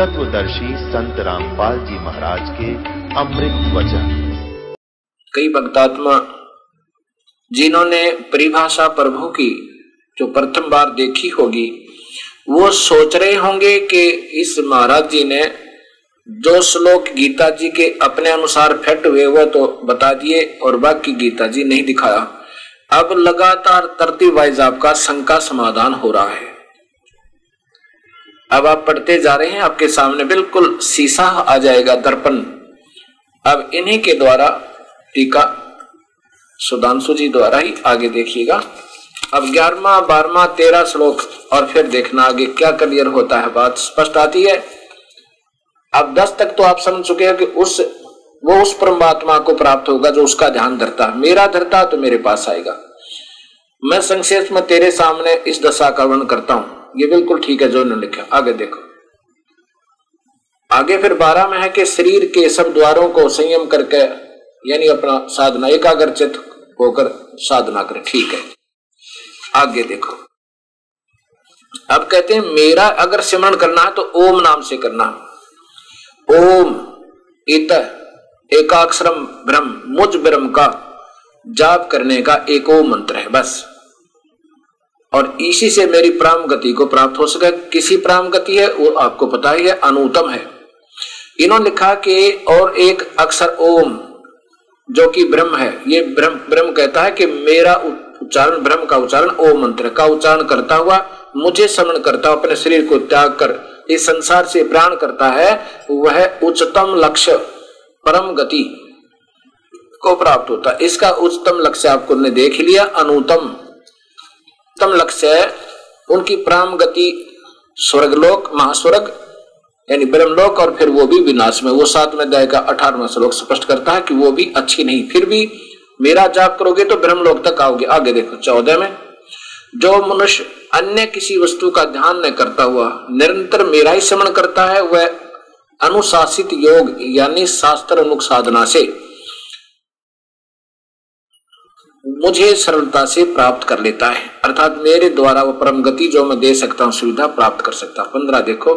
तत्वदर्शी संत रामपाल जी महाराज के अमृत वचन। कई भक्तात्मा, जिन्होंने परिभाषा प्रभु की, जो प्रथम बार देखी होगी, वो सोच रहे होंगे कि इस महाराज जी ने जो श्लोक गीता जी के अपने अनुसार फिट हुए, वो तो बता दिए और बाकी गीता जी नहीं दिखाया। अब लगातार तरतीब वाइज आपका शंका समाधान हो रहा है। अब आप पढ़ते जा रहे हैं, आपके सामने बिल्कुल शीशा आ जाएगा दर्पण। अब इन्हीं के द्वारा टीका सुधांशु जी द्वारा ही आगे देखिएगा। अब ग्यारहवा, बारहवा, तेरह श्लोक और फिर देखना आगे क्या क्लियर होता है, बात स्पष्ट आती है। अब दस तक तो आप समझ चुके हैं कि उस, वो उस परमात्मा को प्राप्त होगा जो उसका ध्यान धरता है। मेरा धरता तो मेरे पास आएगा। मैं संक्षेप में तेरे सामने इस दशा का वर्णन करता हूँ। ये बिल्कुल ठीक है, जो उन्होंने लिखा। आगे देखो। आगे फिर बारह में है कि शरीर के सब द्वारों को संयम करके, यानी अपना साधना, एकाग्रचित होकर साधना करें। ठीक है। आगे देखो। अब कहते हैं, मेरा अगर सिमरण करना है तो ओम नाम से करना ओम, इत, एकाक्षरम, ब्रह्म, मुझ ब्रह्म का जाप करने का एक ओम मंत्र है, बस। और इसी से मेरी प्राम गति को प्राप्त हो सके। किसी प्राम गति है, वो आपको पता ही है, अनुतम है। इन्होंने लिखा कि और एक अक्षर ओम, जो कि ब्रह्म है, ये ब्रह्म ब्रह्म कहता है कि मेरा उच्चारण, ब्रह्म का उच्चारण ओम मंत्र का उच्चारण करता हुआ, मुझे समन करता हुआ, अपने शरीर को त्याग कर, इस संसार से प्राण करता है, वह उच्चतम लक्ष्य, परम गति को प्राप्त होता है। इसका उच्चतम लक्ष्य आपको ने देख लिया, अनुतम। उत्तम लक्ष्य है। उनकी प्राम गति स्वर्गलोक महास्वर्ग, यानी ब्रह्मलोक और फिर वो भी विनाश में। वो सातवें अध्याय का अठारहवा श्लोक स्पष्ट करता है कि वो भी अच्छी नहीं, फिर भी मेरा जाप करोगे तो ब्रह्मलोक तक आओगे। आगे देखो, चौदह में, जो मनुष्य अन्य किसी वस्तु का ध्यान न करता हुआ निरंतर मेरा ही श्रवण करता है, वह अनुशासित योग, यानी शास्त्र अनुक साधना से मुझे सरलता से प्राप्त कर लेता है। अर्थात मेरे द्वारा वो परम गति जो मैं दे सकता हूँ, सुविधा प्राप्त कर सकता हूँ। पंद्रह देखो।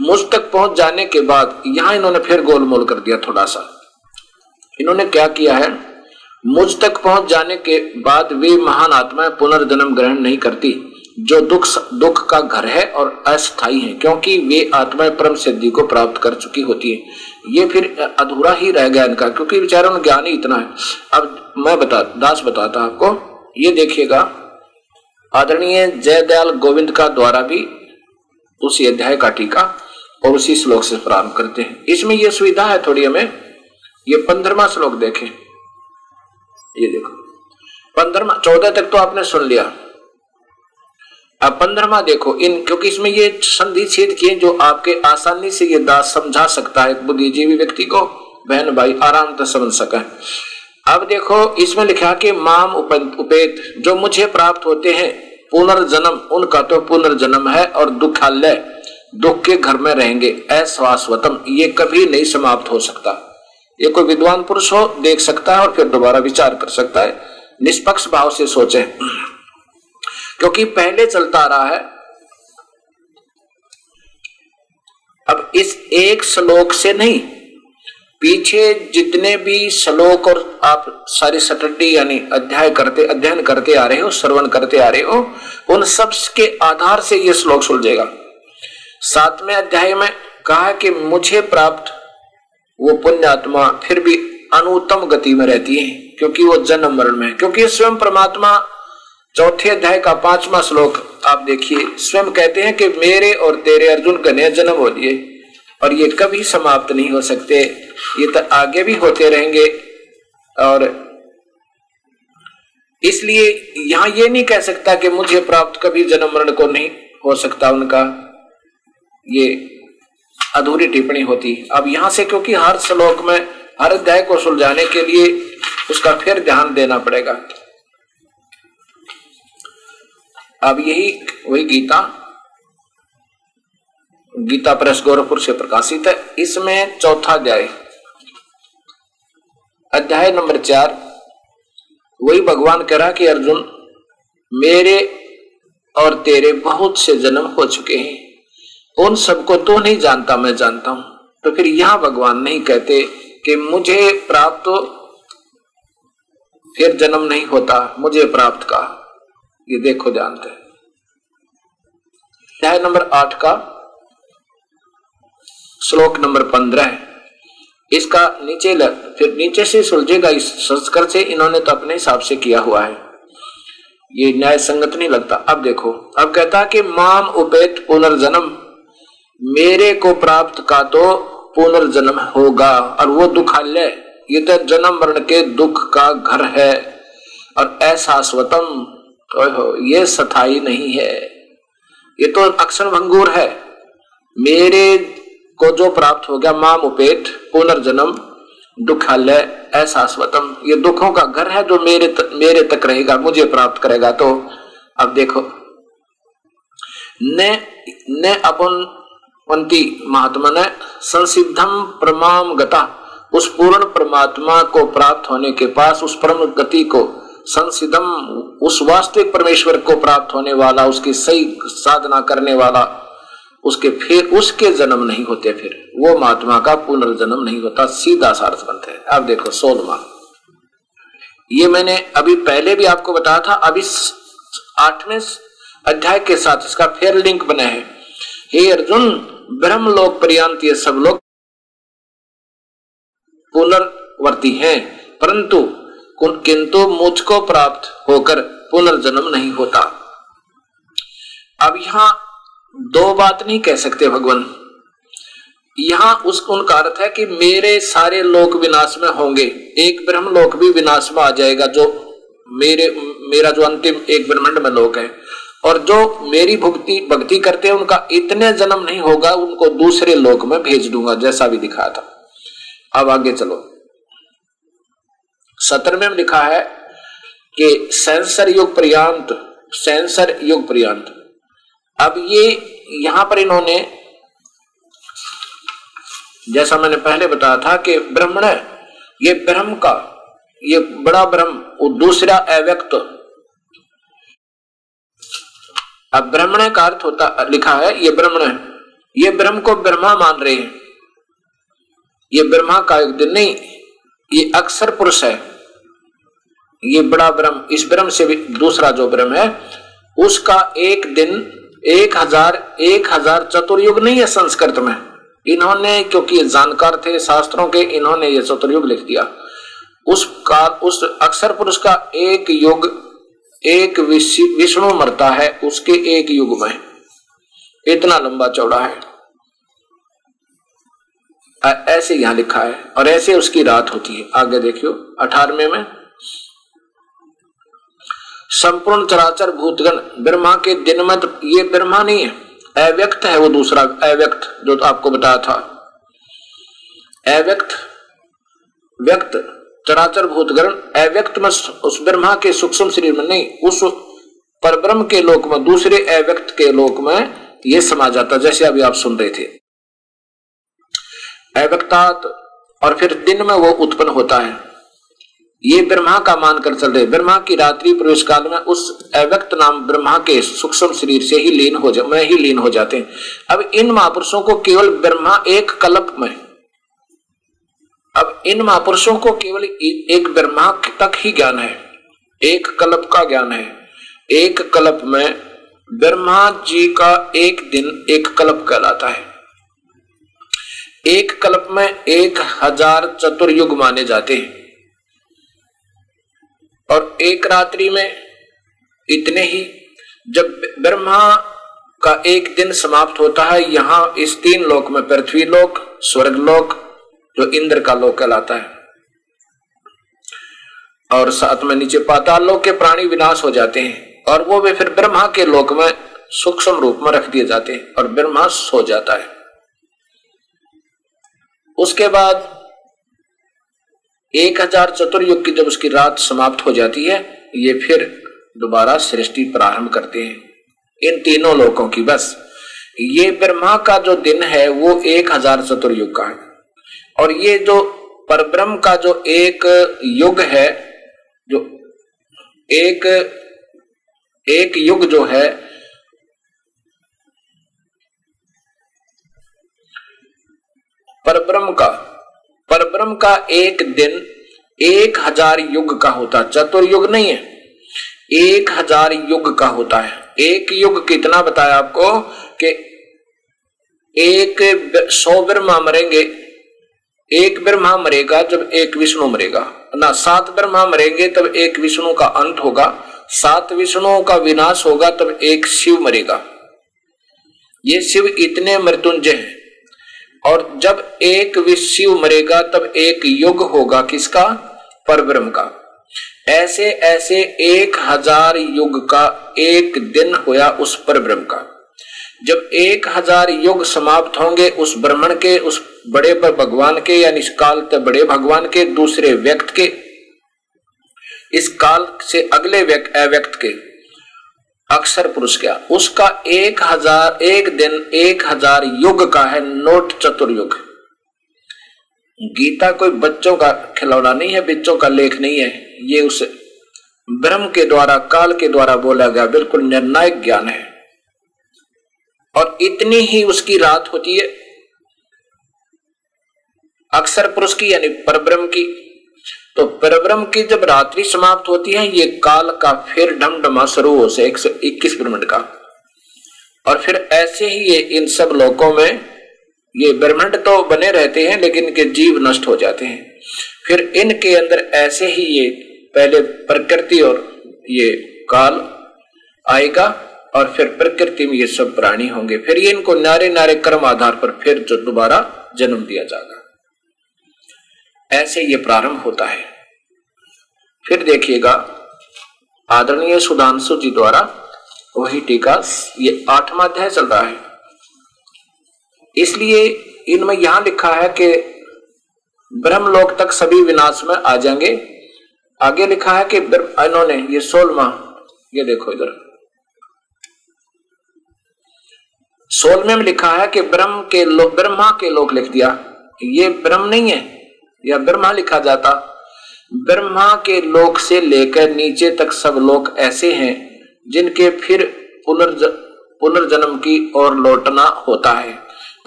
मुझ तक पहुँच जाने के बाद यहाँ इन्होंने फिर गोलमोल कर दिया थोड़ा सा। इन्होंने क्या किया है? मुझ तक पहुँच जाने के बाद वे महान आत्माएँ पुनर्जन्म ग्रहण नहीं करती, जो दुख दुख का घर है और अस्थाई है, क्योंकि वे आत्माएँ परम सिद्धि को प्राप्त कर चुकी होती है। ये फिर अधूरा ही रह गया इनका, क्योंकि बेचारों में ज्ञान ही इतना है। अब मैं बता, दास बताता आपको, ये देखिएगा। आदरणीय जयदयाल गोविंद का द्वारा भी उसी अध्याय का टीका और उसी श्लोक से प्रारंभ करते हैं। इसमें यह सुविधा है थोड़ी हमें, ये पंद्रमा श्लोक देखें। ये देखो, पंद्रमा, चौदह तक तो आपने सुन लिया। अब पंद्रमा देखो, इन क्योंकि इसमें ये संधि छेद किए जो आपके आसानी से ये दास समझा सकता है, बुद्धिजीवी व्यक्ति को, बहन भाई आराम से समझ सके। अब देखो, इसमें लिखा कि माम उपेत जो मुझे प्राप्त होते हैं, पुनर्जन्म, उनका तो पुनर्जन्म है और दुखालय, दुख के घर में रहेंगे अस्वास्वतम ये कभी नहीं समाप्त हो सकता। ये कोई विद्वान पुरुष हो, देख सकता है और फिर दोबारा विचार कर सकता है, निष्पक्ष भाव से सोचे। क्योंकि पहले चलता आ रहा है। अब इस एक श्लोक से नहीं, पीछे जितने भी श्लोक और आप सारी सटड्डी यानी अध्याय करते, अध्ययन करते आ रहे हो, श्रवण करते आ रहे हो, उन सब के आधार से यह श्लोक सुलझेगा। सातवें अध्याय में कहा कि मुझे प्राप्त वो पुण्यात्मा फिर भी अनुत्तम गति में रहती है, क्योंकि वो जन्म मरण में है, क्योंकि स्वयं परमात्मा चौथे अध्याय का पांचवा श्लोक आप देखिए। स्वयं कहते हैं कि मेरे और तेरे अर्जुन कन्या जन्म हो लिए और ये कभी समाप्त नहीं हो सकते। ये तो आगे भी होते रहेंगे और इसलिए यहाँ ये नहीं कह सकता कि मुझे प्राप्त कभी जन्म मरण को नहीं हो सकता उनका। ये अधूरी टिप्पणी होती। अब यहाँ से क्योंकि हर श्लोक में, हर अध्याय को सुलझाने के लिए उसका फिर ध्यान देना पड़ेगा। अब यही वही गीता। गीता प्रेस गोरखपुर से प्रकाशित है। इसमें चौथा अध्याय। अध्याय नंबर चार। वही भगवान कह रहा कि, अर्जुन, मेरे और तेरे बहुत से जन्म हो चुके हैं। उन सबको तो नहीं जानता मैं जानता हूँ। तो फिर यहाँ भगवान नहीं कहते कि मुझे प्राप्त, फिर जन्म नहीं होता, मुझे प्राप्त का ये देखो जानते अध्याय नंबर आठ का श्लोक नंबर पंद्रह इसका नीचे लग, फिर नीचे से सुलझेगा इस संस्कृत से इन्होंने तो अपने हिसाब से किया हुआ है। ये न्याय संगत नहीं लगता। अब देखो अब कहता कि माम उपेत पुनर्जन्म मेरे को प्राप्त का तो पुनर्जन्म होगा और वो दुखालय ये तो जन्म मरण के दुख का घर है और ऐसा स्वतम तो ये सथाई नहीं है। ये तो अक्षर भंगूर है। मेरे को जो प्राप्त हो गया माम उपेट पुनर्जन्म दुखालय ऐसा स्वतम ये दुखों का घर है जो मेरे त, मेरे तक रहेगा मुझे प्राप्त करेगा। तो अब देखो ने ने अपन पंक्ति महात्मा ने संसिद्धम प्रमाम गता उस पूर्ण परमात्मा को प्राप्त होने के पास उस परम गति को संसिधम उस वास्तविक परमेश्वर को प्राप्त होने वाला, उसकी सही साधना करने वाला, उसके फिर उसके जन्म नहीं होते फिर। वो महात्मा का पुनर्जन्म नहीं होता, सीधा सार्थ बनते है। अब देखो सोलमा ये मैंने अभी पहले भी आपको बताया था, अभी आठवें अध्याय के साथ इसका फिर लिंक बना है। हे अर्जुन ब्रह्म लोक पर्यंत ये सब लोग पुनर्वर्ती हैं, परंतु किंतु मुझको प्राप्त होकर पुनर्जन्म नहीं होता। अब यहाँ दो बात नहीं कह सकते भगवान। यहाँ उस उनका अर्थ है कि मेरे सारे लोक विनाश में होंगे। एक ब्रह्म लोक भी विनाश में आ जाएगा, जो मेरे मेरा जो अंतिम एक ब्रह्मांड में लोक है। और जो मेरी भक्ति भक्ति करते हैं, उनका इतने जन्म नहीं होगा, उनको दूसरे लोक में भेज दूँगा, जैसा भी दिखाया था। अब आगे चलो। सत्रहवें में लिखा है कि सेंसर युग पर्यांत, सेंसर युग पर्यांत। अब ये यहाँ पर इन्होंने, जैसा मैंने पहले बताया था कि ब्रह्मण ये ब्रह्म का, ये बड़ा ब्रह्म और दूसरा अव्यक्त। अब ब्रह्मण का अर्थ होता, लिखा है, ये ब्रह्मण ये ब्रह्म को ब्रह्मा मान रहे हैं। ये ब्रह्मा का एक दिन नहीं, ये अक्सर पुरुष है। ये बड़ा ब्रह्म, इस ब्रह्म से भी दूसरा जो ब्रह्म है, उसका एक दिन एक हज़ार एक हज़ार चतुर्युग नहीं है संस्कृत में। इन्होंने, क्योंकि जानकार थे शास्त्रों के, इन्होंने ये चतुर्युग लिख दिया। उस काल, उस अक्षर पुरुष का एक युग, एक विष्णु मरता है, उसके एक युग में। इतना लंबा चौड़ा है। ऐसे यहाँ लिखा है, और ऐसे उसकी रात होती है। आगे देखियो अठारवे में। संपूर्ण चराचर भूतगण ब्रह्मा के दिन में तो ये ब्रह्मा नहीं है। अव्यक्त है वो दूसरा, अव्यक्त जो तो आपको बताया था। अव्यक्त, व्यक्त चराचर भूतगण, अव्यक्त में उस ब्रह्मा के सूक्ष्म शरीर में नहीं, उस पर ब्रह्म के लोक में, दूसरे अव्यक्त के लोक में ये समा जाता, जैसे अभी आप सुन रहे थे। अव्यक्तात, और फिर दिन में वो उत्पन्न होता है। ये ब्रह्मा का मानकर चल रहे। ब्रह्मा की रात्रि प्रवेश काल में उस अव्यक्त नाम ब्रह्मा के सूक्ष्म शरीर से ही लीन हो जा ही लीन हो जाते हैं। अब इन महापुरुषों को केवल ब्रह्मा एक कल्प में अब इन महापुरुषों को केवल एक ब्रह्मा तक ही ज्ञान है। एक कल्प का ज्ञान है। एक कल्प में ब्रह्मा जी का एक दिन एक कल्प कहलाता है। एक कल्प में एक हज़ार चतुर्युग माने जाते हैं। और एक रात्रि में इतने ही, जब ब्रह्मा का एक दिन समाप्त होता है, यहाँ इस तीन लोक में पृथ्वी लोक, स्वर्ग लोक, जो इंद्र का लोक कहलाता है, और साथ में नीचे पाताल लोक के प्राणी विनाश हो जाते हैं, और वो भी फिर ब्रह्मा के लोक में सूक्ष्म रूप में रख दिए जाते हैं, और ब्रह्मा सो जाता है। उसके बाद एक हज़ार चतुर्युग की जब उसकी रात समाप्त हो जाती है, ये फिर दोबारा सृष्टि प्रारंभ करते हैं। इन तीनों लोगों की बस। ये ब्रह्मा का जो दिन है, वो एक हज़ार चतुर्युग का है। और ये जो परब्रह्म का जो एक युग है, जो एक एक युग जो है, परब्रह्म का परब्रह्म का एक दिन एक हज़ार युग का होता है। चतुर्युग नहीं है। एक हज़ार युग का होता है। एक युग कितना बताया आपको कि एक सौ ब्रह्मा मरेंगे। एक ब्रह्मा मरेगा जब एक विष्णु मरेगा। ना, सात ब्रह्मा मरेंगे तब एक विष्णु का अंत होगा। सात विष्णुओं का विनाश होगा तब एक शिव मरेगा। ये शिव इतने मृत्युंजय हैं। और जब एक शिव मरेगा तब एक युग होगा किसका? परब्रह्म का। ऐसे ऐसे एक हज़ार युग का एक दिन होया उस परब्रह्म का। जब एक हज़ार युग समाप्त होंगे उस ब्राह्मण के, उस बड़े पर भगवान के या निष्काल बड़े भगवान के, दूसरे व्यक्त के, इस काल से अगले व्यक्त के। अक्षर पुरुष क्या? उसका एक हज़ार, एक दिन, एक हज़ार युग का है, नोट चतुर्युग। गीता कोई बच्चों का खिलौना नहीं है, बच्चों का लेख नहीं है। ये उस ब्रह्म के द्वारा, काल के द्वारा बोला गया बिल्कुल निर्णायक ज्ञान है। और इतनी ही उसकी रात होती है। अक्षर पुरुष की, यानी परब्रह्म की तो परब्रह्म की जब रात्रि समाप्त होती है, ये काल का फिर ढमढमा शुरू हो से एक सौ इक्कीस ब्रह्मंड का। और फिर ऐसे ही ये इन सब लोकों में ये ब्रह्मंड तो बने रहते हैं, लेकिन इनके जीव नष्ट हो जाते हैं। फिर इनके अंदर ऐसे ही ये पहले प्रकृति और ये काल आएगा, और फिर प्रकृति में ये सब प्राणी होंगे। फिर ये इनको नारे नारे कर्म आधार पर फिर जो दोबारा जन्म दिया जाएगा। ऐसे ये प्रारंभ होता है। फिर देखिएगा, आदरणीय सुधांशु जी द्वारा वही टीका ये आठवा अध्याय चल रहा है। इसलिए इनमें यहाँ लिखा है कि ब्रह्मलोक तक सभी विनाश में आ जाएँगे। आगे लिखा है कि इन्होंने ये सोलवा, ये देखो इधर। सोलवे में लिखा है कि ब्रह्म के लोग ब्रह्मा के लोक लिख दिया। ये ब्रह्म नहीं है या ब्रह्मा लिखा जाता। ब्रह्मा के लोक से लेकर नीचे तक सब लोग ऐसे हैं जिनके फिर पुनर्ज पुनर्जन्म की ओर लौटना होता है।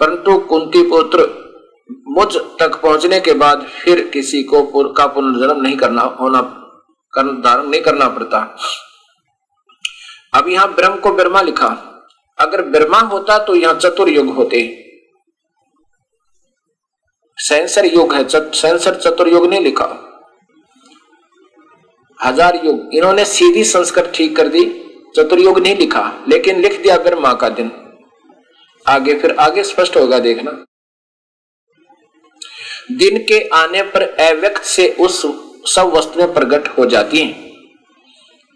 परंतु कुंती पुत्र मुझ तक पहुँचने के बाद फिर किसी को पुर, का पुनर्जन्म नहीं करना होना कर, धारण नहीं करना पड़ता। अब यहाँ ब्रह्म को ब्रह्मा लिखा। अगर ब्रह्मा होता तो यहाँ चतुर्युग होते। सेंसर युग है चत, सेंसर चतुर्युग नहीं लिखा। हज़ार युग। इन्होंने सीधी संस्कृत ठीक कर दी चतुर्युग नहीं लिखा लेकिन लिख दिया ब्रह्मा का दिन। आगे फिर आगे स्पष्ट होगा देखना। दिन के आने पर अव्यक्त से उस सब वस्तुएँ प्रकट हो जाती हैं।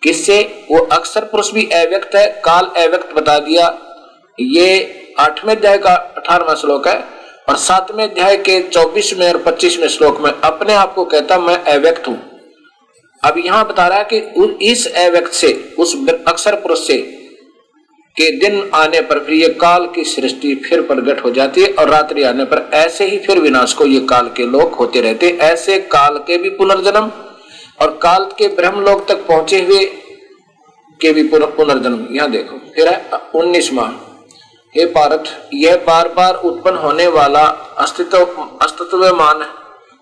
किससे? वो अक्सर पुरुष भी अव्यक्त है। काल अव्यक्त बता दिया। ये आठवें अध्याय का अठारवा श्लोक है। और सातवें अध्याय के चौबीसवें और पच्चीसवें श्लोक में अपने आप को कहता मैं अव्यक्त हूँ। अब यहाँ बता रहा है कि इस अव्यक्त से, उस अक्षर पुरुष से के दिन आने पर फिर ये काल की सृष्टि फिर प्रगट हो जाती है और रात्रि आने पर ऐसे ही फिर विनाश को ये काल के लोग होते रहते ऐसे काल के भी पुनर्जन्म और काल के ब्रह्म लोक तक पहुँचे हुए के भी पुनर्जन्म। यहाँ देखो, फिर है उन्नीस माह। हे पारथ, यह बार बार उत्पन्न होने वाला अस्तित्व, अस्तित्वमान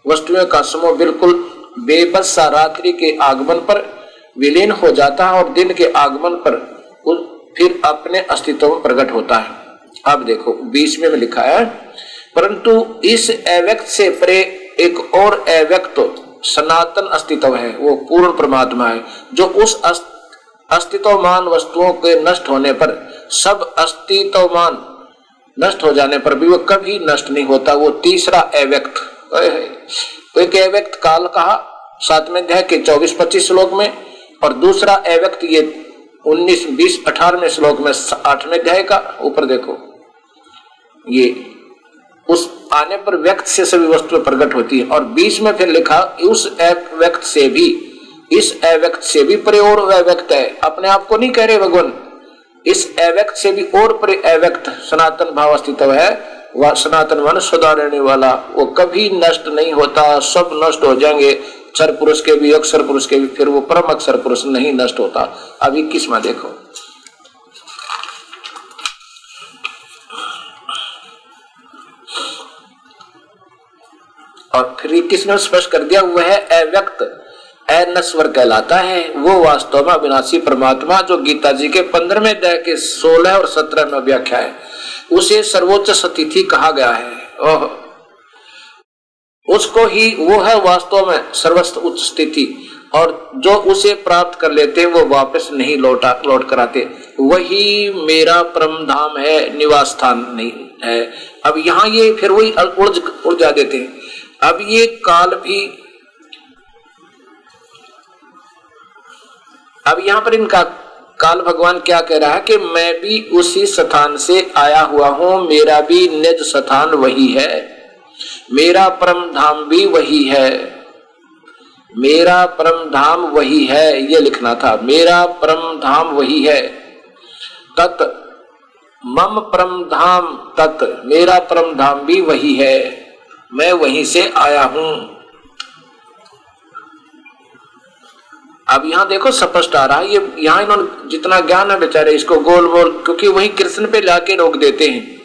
वस्तुओं का समूह बिल्कुल बेबस रात्रि के आगमन पर विलीन हो जाता है और दिन के आगमन पर फिर अपने अस्तित्व में प्रकट होता है। अब देखो, बीच में लिखा है, परंतु इस अव्यक्त से परे एक और अव्यक्त सनातन अस्तित्व है, वो पूर्ण परमात्मा है, जो उस अस्तित्वमान वस्तुओं के नष्ट होने पर, सब अस्तित्वमान नष्ट हो जाने पर भी वो कभी नष्ट नहीं होता। वो तीसरा अव्यक्त। एक अव्यक्त काल कहा, सातवें अध्याय के चौबीस पच्चीस श्लोक में, और दूसरा अव्यक्त ये उन्नीस, बीस, अठारहवें श्लोक में, आठवें अध्याय का, ऊपर देखो। ये उस आने पर व्यक्त से सभी वस्तुएँ प्रकट होती है, और बीच में फिर लिखा, उस व्यक्त से भी इस अव्यक्त से भी परे और अव्यक्त है। अपने आप को नहीं कह रहे भगवान। इस अव्यक्त से भी और परे अव्यक्त सनातन भाव अस्तित्व है। वह सनातन मन सदा रहने वाला, वो कभी नष्ट नहीं होता, सब नष्ट हो जाएँगे। क्षर पुरुष के भी, अक्षर पुरुष के भी, फिर वो परम अक्षर पुरुष नहीं नष्ट होता। अभी किसमें देखो। और फिर किसने स्पष्ट कर दिया? वह अव्यक्त। अनस्वर कहलाता है। वो वास्तव में अविनाशी परमात्मा जो गीता जी के पंद्रहवें अध्याय के सोलह और सत्रह में व्याख्या है, उसे सर्वोच्च सतिथि कहा गया है। ओह। उसको ही, वो है वास्तव में सर्वस्व उच्च स्थिति, और जो उसे प्राप्त कर लेते, वो वापस नहीं लौटा, लौट कर आते। वही मेरा परम धाम है, निवास स्थान नहीं है। अब यहाँ ये फिर वही उड़ जा देते अब ये काल भी अब यहाँ पर इनका काल भगवान क्या कह रहा है कि मैं भी उसी स्थान से आया हुआ हूँ, मेरा भी निज स्थान वही है, मेरा परम धाम भी वही है, मेरा परम धाम वही है, ये लिखना था, मेरा परम धाम वही है, तत् मम परम धाम तत्, मेरा परम धाम भी वही है, मैं वहीं से आया हूँ। अब यहाँ देखो स्पष्ट आ रहा है ये यहाँ इन्होंने जितना ज्ञान है बेचारे, इसको गोल गोल क्योंकि वही कृष्ण पे लाके रोक देते हैं।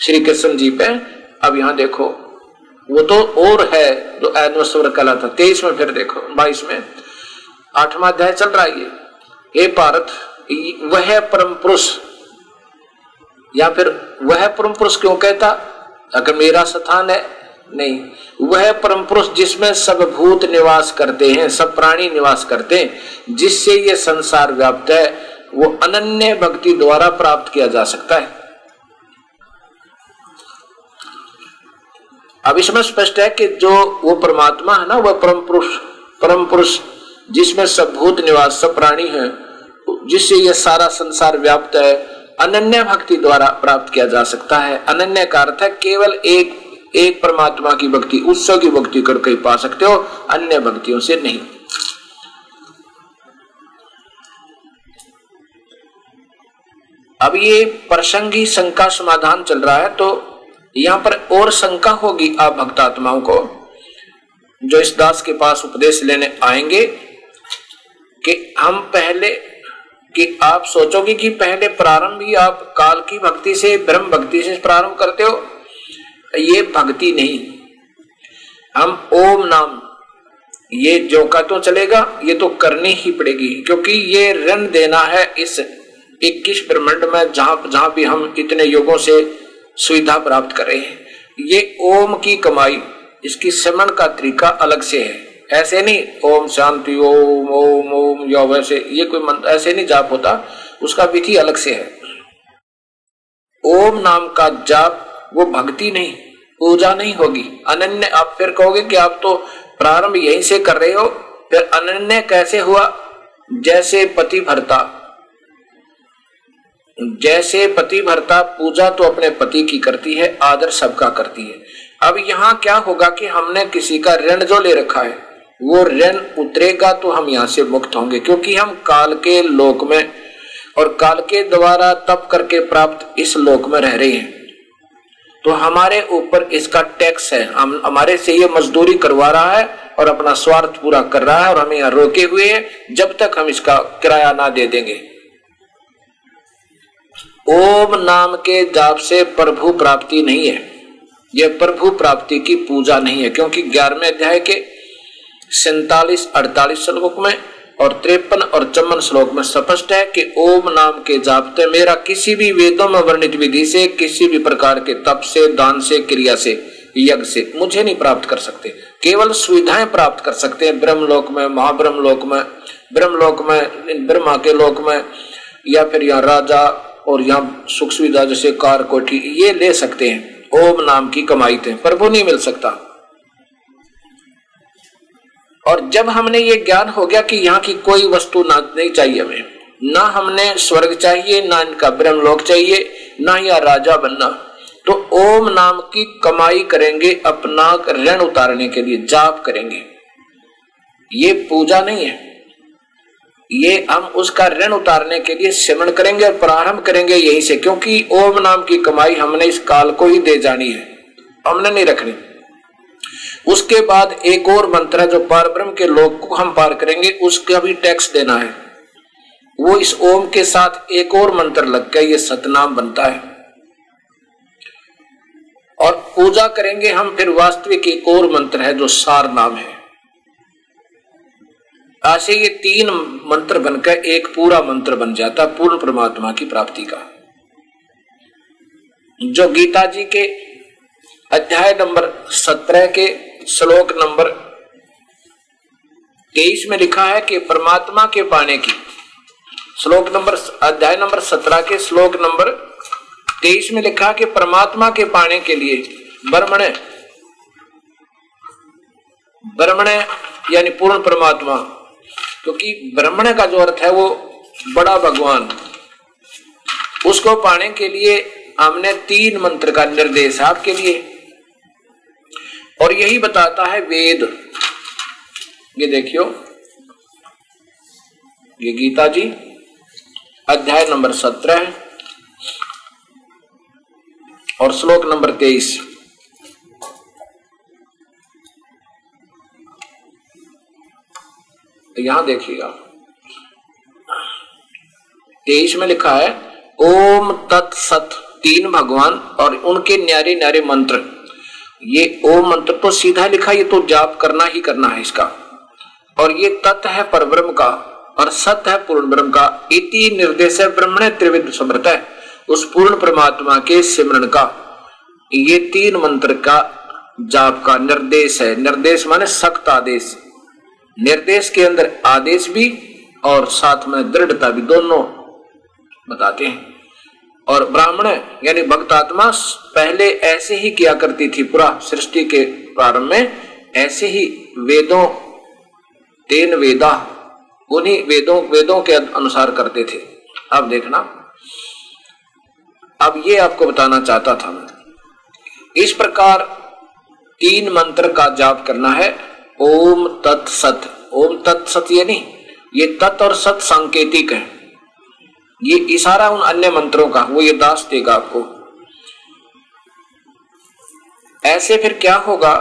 श्री कृष्ण जी पे। अब यहाँ देखो, वो तो और है जो एनवस्वर कला था। तेईस में फिर देखो बाईस में आठवा अध्याय चल रहा है ये। हे भारत वह परम पुरुष। या फिर, वह परम पुरुष क्यों कहता? अगर मेरा स्थान है नहीं, वह परम पुरुष जिसमें सब भूत निवास करते हैं, सब प्राणी निवास करते हैं, जिससे ये संसार व्याप्त है, वो अनन्य भक्ति द्वारा प्राप्त किया जा सकता है। अब इसमें स्पष्ट है कि जो वो परमात्मा है ना, वह परम पुरुष परम पुरुष जिसमें सब भूत निवास, सब प्राणी है, जिससे यह सारा संसार व्याप्त है, अनन्य भक्ति द्वारा प्राप्त किया जा सकता है। अनन्य का अर्थ है केवल एक एक परमात्मा की भक्ति, उत्सव की भक्ति करके पा सकते हो, अन्य भक्तियों से नहीं। अब ये प्रसंगी शंका समाधान चल रहा है तो यहाँ पर और शंका होगी आप भक्तात्माओं को, जो इस दास के पास उपदेश लेने आएँगे, कि हम पहले, कि आप सोचोगे कि पहले प्रारंभ ही आप काल की भक्ति से, ब्रह्म भक्ति से प्रारंभ करते हो ये भक्ति नहीं। हम ओम नाम, ये जो का तो चलेगा, ये तो करनी ही पड़ेगी, क्योंकि ये ऋण देना है इस 21 ब्रह्मंड में, जहाँ जहाँ भी हम इतने योगों से सुविधा प्राप्त करें ये ओम की कमाई, इसकी समन का तरीका अलग से है। ऐसे नहीं, ओम शांति, ओम ओम ओम, या वैसे, ये कोई मंत्र ऐसे नहीं जाप होता, उसका विधि अलग से है। ओम नाम का जाप वो भक्ति नहीं, पूजा नहीं होगी। अनन्य, आप फिर कहोगे कि आप तो प्रारंभ यहीं से कर रहे हो, फिर अनन्य कैसे हुआ? जैसे पति भरता। जैसे पति भरता, पूजा तो अपने पति की करती है, आदर सबका करती है। अब यहाँ क्या होगा कि हमने किसी का ऋण जो ले रखा है, वो ऋण उतरेगा तो हम यहाँ से मुक्त होंगे, क्योंकि हम काल के लोक में और काल के द्वारा तप करके प्राप्त इस लोक में रह रहे हैं। तो हमारे ऊपर इसका टैक्स है। हम, हमारे से ये मजदूरी करवा रहा है और अपना स्वार्थ पूरा कर रहा है और हमें यहाँ रोके हुए है, जब तक हम इसका किराया ना दे देंगे। ओम नाम के जाप से प्रभु प्राप्ति नहीं है। यह प्रभु प्राप्ति की पूजा नहीं है, क्योंकि ग्यारहवें अध्याय के सैतालीस अड़तालीस श्लोक में और त्रेपन और चौवन श्लोक में स्पष्ट है कि ओम नाम के जापते मेरा किसी भी वेदों में वर्णित विधि से, किसी भी प्रकार के तप से, दान से, क्रिया से, यज्ञ से मुझे नहीं प्राप्त कर सकते। केवल सुविधाएँ प्राप्त कर सकते हैं। ब्रह्म लोक में महाब्रह्म लोक में ब्रह्म लोक में ब्रह्मा के लोक में, या फिर यहाँ राजा और यहाँ सुख सुविधा जैसे कार कोठी ये ले सकते हैं। ओम नाम की कमाई थे प्रभु नहीं मिल सकता। और जब हमने ये ज्ञान हो गया कि यहाँ की कोई वस्तु ना, नहीं चाहिए हमें, ना हमने स्वर्ग चाहिए, ना इनका ब्रह्म लोक चाहिए, ना या राजा बनना तो ओम नाम की कमाई करेंगे, अपना ऋण उतारने के लिए, जाप करेंगे। ये पूजा नहीं है। ये हम उसका ऋण उतारने के लिए सिमरण करेंगे और प्रारंभ करेंगे यहीं से, क्योंकि ओम नाम की कमाई हमने इस काल को ही दे जानी है। हमने नहीं रखनी। उसके बाद एक और मंत्र है जो पार ब्रह्म के लोग को हम पार करेंगे, उसका भी टैक्स देना है। वो इस ओम के साथ एक और मंत्र लग गया, ये सतनाम बनता है। और पूजा करेंगे हम, फिर वास्तविक एक और मंत्र है जो सार नाम है। ऐसे ये तीन मंत्र बनकर एक पूरा मंत्र बन जाता, पूर्ण परमात्मा की प्राप्ति का। जो गीता जी के अध्याय नंबर सत्रह के श्लोक नंबर तेईस में लिखा है कि परमात्मा के पाने की। श्लोक नंबर अध्याय नंबर सत्रह के श्लोक नंबर तेईस में लिखा कि परमात्मा के पाने के लिए ब्रह्मण ब्रह्मण यानी पूर्ण परमात्मा, क्योंकि ब्रह्मण का जो अर्थ है वो बड़ा भगवान। उसको पाने के लिए हमने तीन मंत्र का निर्देश आपके लिए। और यही बताता है वेद। ये देखियो। ये गीता जी, अध्याय नंबर सत्रह और श्लोक नंबर तेईस। यहाँ देखिएगा। तेईस में लिखा है, ओम तत्सत, तीन भगवान और उनके न्यारे न्यारे मंत्र। ये ओम मंत्र तो सीधा लिखा, ये तो जाप करना ही करना है इसका। और ये तत् है पर ब्रह्म का, और सत है पूर्ण ब्रह्म का। इति निर्देश है ब्रह्मण त्रिविद समृत है, उस पूर्ण परमात्मा के सिमरण का। ये तीन मंत्र का जाप का निर्देश है। निर्देश माने सख्त आदेश। निर्देश के अंदर आदेश भी और साथ में दृढ़ता भी, दोनों बताते हैं। और ब्राह्मण, यानी भक्त आत्मा पहले ऐसे ही किया करती थी पूरा सृष्टि के प्रारंभ में। ऐसे ही वेदों, तेन वेदा, उन्हीं वेदों वेदों के अनुसार करते थे। अब देखना। अब ये आपको बताना चाहता था मैं। इस प्रकार तीन मंत्र का जाप करना है। ओम तत्सत ओम तत्सत ये नहीं, ये तत् और सत सांकेतिक है। ये इशारा उन अन्य मंत्रों का, वो ये दास देगा आपको। ऐसे फिर क्या होगा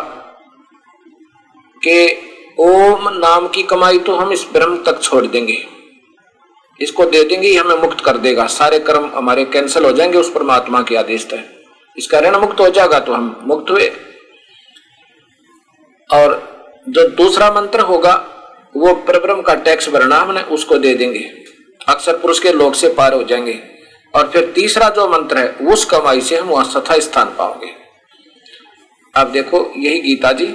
कि ओम नाम की कमाई तो हम इस ब्रह्म तक छोड़ देंगे। इसको दे देंगे हमें मुक्त कर देगा। सारे कर्म हमारे कैंसिल हो जाएँगे, उस परमात्मा के आदेश तक। इसका ऋण मुक्त हो जाएगा तो हम मुक्त हुए। और जो दूसरा मंत्र होगा, वो परब्रह्म का टैक्स भरना हमने, उसको दे देंगे। अक्सर पुरुष के लोग से पार हो जाएँगे। और फिर तीसरा जो मंत्र है, उस कमाई से हम वहाँ सथा स्थान पाओगे। अब देखो, यही गीता जी,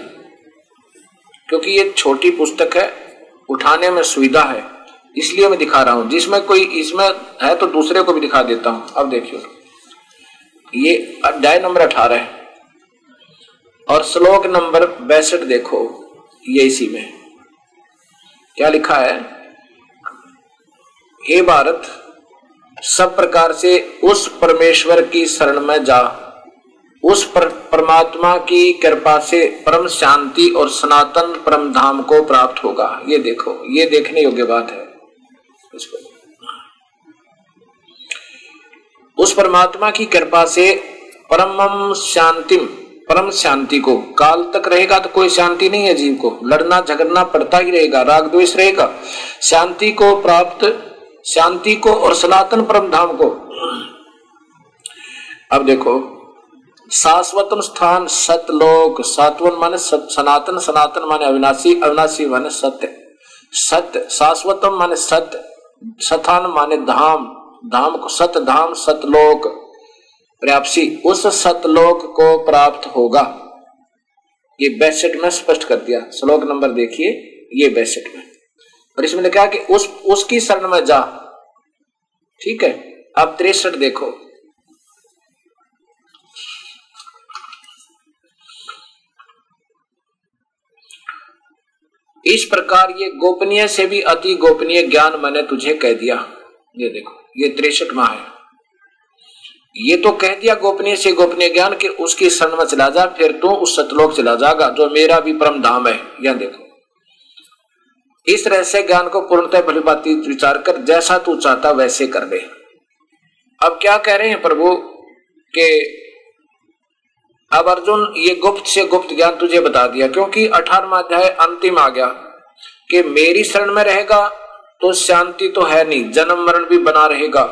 क्योंकि ये छोटी पुस्तक है, उठाने में सुविधा है। इसलिए मैं दिखा रहा हूँ। जिसमें कोई, इसमें है तो दूसरे को भी दिखा देता हूँ। अब देखियो। ये अध्याय नंबर अठारह है। और श्लोक नंबर बैसठ देखो, ये इसी में। क्या लिखा है? हे भारत सब प्रकार से उस परमेश्वर की शरण में जा। उस पर, परमात्मा की कृपा से परम शांति और सनातन परम धाम को प्राप्त होगा। ये देखो ये देखने योग्य बात है। उस परमात्मा की कृपा से परम शांतिम परम शांति को। काल तक रहेगा तो कोई शांति नहीं है जीव को। लड़ना झगड़ना पड़ता ही रहेगा राग द्वेष रहेगा। शांति को प्राप्त शांति को और सनातन परम धाम को। अब देखो शाश्वतम स्थान सतलोक सातवन माने सत, सनातन सनातन माने अविनाशी अविनाशी माने सत्य। सत्य शाश्वतम माने सत्य सथान माने धाम धाम को सत धाम सतलोक। प्राप्सी उस सतलोक को प्राप्त होगा। ये बैसेट में स्पष्ट कर दिया। श्लोक नंबर देखिए ये बैसेट में। और इसमें लिखा कि उस, उसकी शरण में जा। ठीक है? अब तिरसठ देखो। इस प्रकार ये गोपनीय से भी अति गोपनीय ज्ञान मैंने तुझे कह दिया। ये देखो, ये तिरसठ माह है। ये तो कह दिया गोपनीय से गोपनीय ज्ञान कि उसकी शरण में चला जा, फिर तो उस सतलोक चला जाएगा जो मेरा भी परम धाम है। यह देखो। इस रहस्य ज्ञान को पूर्णतः भली विचार कर जैसा तू चाहता वैसे कर दे। अब क्या कह रहे हैं प्रभु के, अब अर्जुन, ये गुप्त से गुप्त ज्ञान तुझे बता दिया, क्योंकि अठारवा अध्याय अंतिम आ गया कि मेरी शरण में रहेगा तो शांति तो है नहीं, जन्म मरण भी बना रहेगा।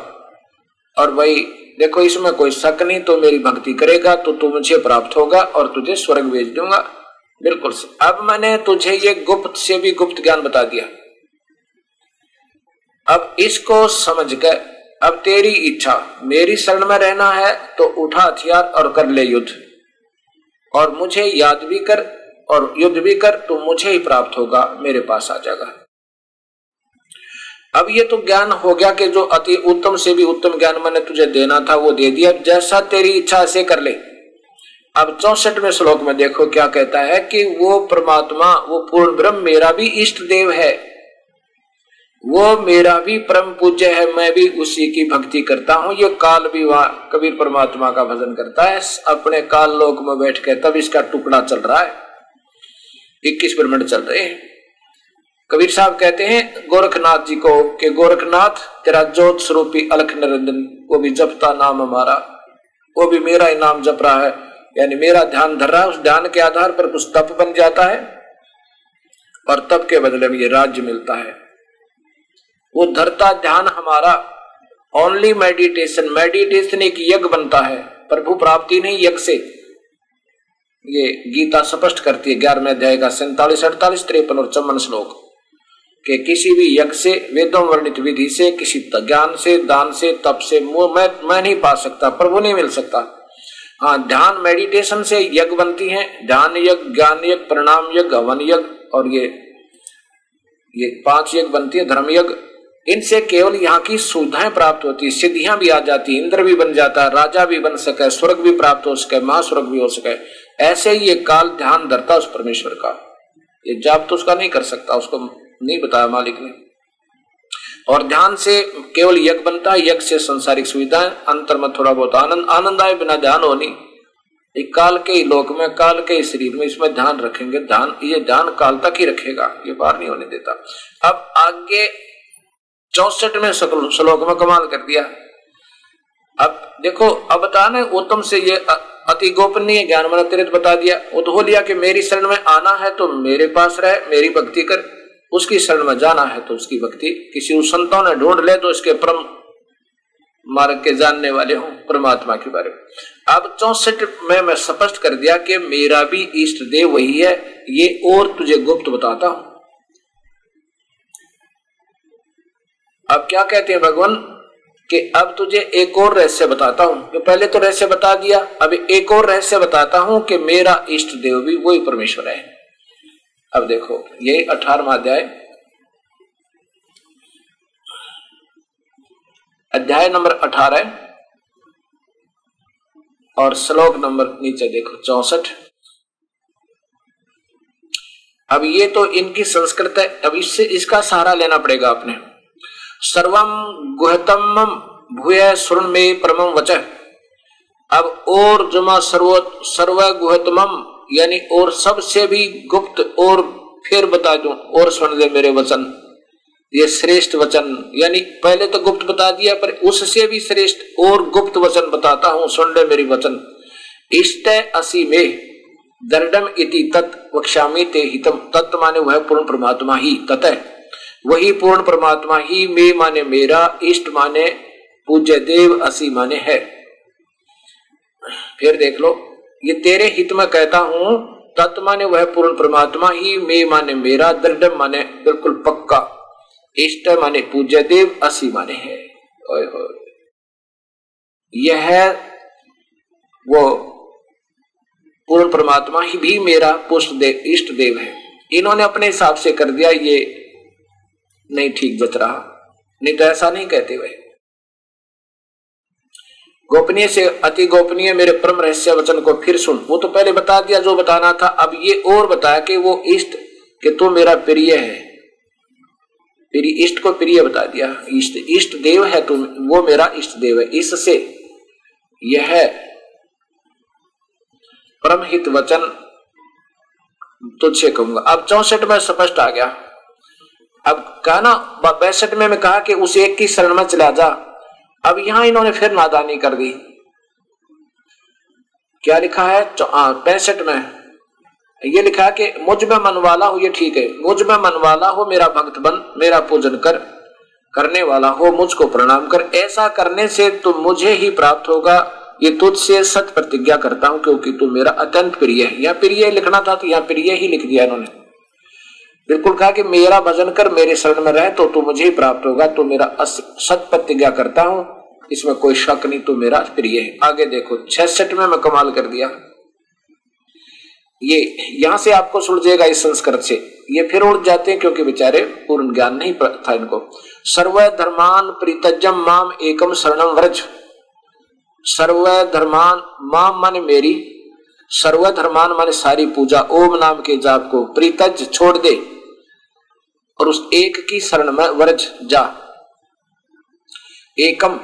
और वही, देखो इसमें कोई शक नहीं तो मेरी भक्ति करेगा तो तू मुझे प्राप्त होगा और तुझे स्वर्ग भेज दूँगा। बिल्कुल अब मैंने तुझे ये गुप्त से भी गुप्त ज्ञान बता दिया। अब इसको समझ कर अब तेरी इच्छा, मेरी शरण में रहना है तो उठा हथियार और कर ले युद्ध। और मुझे याद भी कर, और युद्ध भी कर तो मुझे ही प्राप्त होगा, मेरे पास आ जाएगा। अब ये तो ज्ञान हो गया कि जो अति उत्तम से भी उत्तम ज्ञान मैंने तुझे देना था, वो दे दिया। जैसा तेरी इच्छा से कर ले। अब चौसठवें श्लोक में देखो क्या कहता है कि वो परमात्मा, वो पूर्ण ब्रह्म मेरा भी इष्ट देव है। वो मेरा भी परम पूज्य है, मैं भी उसी की भक्ति करता हूँ। ये काल भी वहाँ कबीर परमात्मा का भजन करता है। अपने काल लोक में बैठ के तब इसका टुकड़ा चल रहा है। इक्कीस ब्रह्मंड चल रहे हैं। कबीर साहब कहते हैं, गोरखनाथ जी को कि गोरखनाथ, तेरा जोत स्वरूपी अलख निरंजन वो भी जपता नाम हमारा। वो भी मेरा ही नाम जप रहा है। यानी मेरा ध्यान धर रहा है उस ध्यान के आधार पर कुछ तप बन जाता है, और तप के बदले में ये राज्य मिलता है। वो धरता ध्यान हमारा ओनली मेडिटेशन मेडिटेशन एक यज्ञ बनता है, प्रभु प्राप्ति नहीं यज्ञ से। ये गीता स्पष्ट करती है, ग्यारहवें अध्याय का सैतालीस, अड़तालीस, तिरपन और चौवन श्लोक। के किसी भी यज्ञ से, वेदों वर्णित विधि से, किसी ज्ञान से, दान से, तप से मैं मैं नहीं पा सकता, प्रभु नहीं मिल सकता। हाँ ध्यान मेडिटेशन से यज्ञ बनती है। ध्यान यज्ञ, ज्ञान यज्ञ, प्रणाम यज्ञ, हवन यज्ञ और ये ये पाँच यज्ञ बनती है, धर्म यज्ञ। इनसे केवल यहाँ की सुविधाएँ प्राप्त होती है। सिद्धियाँ भी आ जाती इंद्र भी बन जाता राजा भी बन सके स्वर्ग भी प्राप्त हो सके महास्वर्ग भी हो सके ऐसे ही ये काल ध्यान धरता उस परमेश्वर का। ये जाप तो उसका नहीं कर सकता, उसको नहीं बताया मालिक ने। और ध्यान से केवल यज्ञ बनता है, यज्ञ से संसारिक सुविधाएँ अंतर में थोड़ा बहुत आनंद आनंद आए बिना ध्यान होनी काल के ही, लोक में काल के ही शरीर में इसमें ध्यान रखेंगे, ध्यान, ये ध्यान काल तक ही रखेगा, ये बाहर नहीं होने देता। अब आगे चौसठ में श्लोक में कमाल कर दिया। अब देखो, अब बताना उत्तम से ये अति गोपनीय ज्ञान मन अतिरिक्त बता दिया। वो तो हो लिया कि मेरी शरण में आना है तो मेरे पास रहे, मेरी भक्ति कर। उसकी शरण में जाना है तो उसकी भक्ति। किसी उस संतों ने ढूंढ ले तो इसके परम मार्ग के जानने वाले हो, परमात्मा के बारे में। अब चौसठ में मैं स्पष्ट कर दिया कि मेरा भी इष्ट देव वही है। ये और तुझे गुप्त बताता हूँ। अब क्या कहते हैं भगवान कि अब तुझे एक और रहस्य बताता हूँ। तो पहले तो रहस्य बता दिया, अब एक और रहस्य बताता हूँ कि मेरा इष्ट देव भी वही परमेश्वर है। अब देखो, ये अठारवा अध्याय। अध्याय नंबर अठारह और श्लोक नंबर नीचे देखो, चौसठ। अब ये तो इनकी संस्कृत है, अब इससे इसका सहारा लेना पड़ेगा आपने। सर्वम गुहतम भूय सुन में परम वच। अब और जुमा सर्व सर्व गुहतम यानी और सबसे भी गुप्त और फिर बता दू, और सुन ले मेरे वचन। ये श्रेष्ठ वचन, यानी पहले तो गुप्त बता दिया, पर उससे भी श्रेष्ठ और गुप्त वचन बताता हूँ, सुन ले मेरी वचन। इष्ट असी में दर्डम इति तत् वक्षामी ते हितम। तत्व माने वह पूर्ण परमात्मा ही, तत। वही पूर्ण परमात्मा ही, मे माने मेरा, इष्ट माने पूज्य देव, असी माने है। फिर देख लो। ये तेरे हित में कहता हूँ, तत्व माने वह पूर्ण परमात्मा ही, मे माने मेरा, दृढ़ माने बिल्कुल पक्का। इष्ट माने पूज्य देव, असी माने है। यह वो पूर्ण परमात्मा ही भी मेरा पुष्ट देव इष्ट देव है। इन्होंने अपने हिसाब से कर दिया, ये नहीं ठीक बच रहा। नहीं तो ऐसा नहीं कहते वह। गोपनीय से अति गोपनीय मेरे परम रहस्य वचन को फिर सुन। वो तो पहले बता दिया जो बताना था, अब ये और बताया कि वो इष्ट कि तू मेरा प्रिय है। प्रिय इष्ट को प्रिय बता दिया। इष्ट इष्ट देव है तुम वो मेरा इष्ट देव है। इससे यह परमहित वचन तुझसे कहूँगा। अब चौसठ में स्पष्ट आ गया। अब कहा ना बैसठ में मैं कहा कि उस एक की शरण में चला जा। अब यहाँ इन्होंने फिर नादानी कर दी। क्या लिखा है? पैंसठ में। ये लिखा है कि, मुझमें मन वाला हो, ये ठीक है। मुझमें मन वाला हो, मेरा भक्त बन, मेरा पूजन कर, करने वाला हो, मुझको प्रणाम कर। ऐसा करने से तो मुझे ही प्राप्त होगा। ये तुझसे सत प्रतिज्ञा करता हूँ, क्योंकि तू मेरा अत्यंत प्रिय है। यह प्रिय लिखना था तो यहाँ प्रिय ही लिख दिया इन्होंने। बिल्कुल कहा कि मेरा भजन कर मेरे शरण में रहे तो तू मुझे ही प्राप्त होगा तो मेरा सत प्रतिज्ञा करता हूँ, इसमें कोई शक नहीं तो मेरा प्रिय है। आगे देखो छठ में मैं कमाल कर दिया। ये यहाँ से आपको सुलझेगा इस संस्कृत से। ये फिर उड़ जाते हैं क्योंकि बेचारे पूर्ण ज्ञान नहीं था इनको। सर्व धर्मान प्रीतजम माम एकम शरणम व्रज। सर्व धर्मान, माम मन मेरी, सर्व धर्मान मन सारी पूजा। ओम नाम के जाप को प्रीतज छोड़ दे। और उस एक की शरण में व्रज जा। एकम,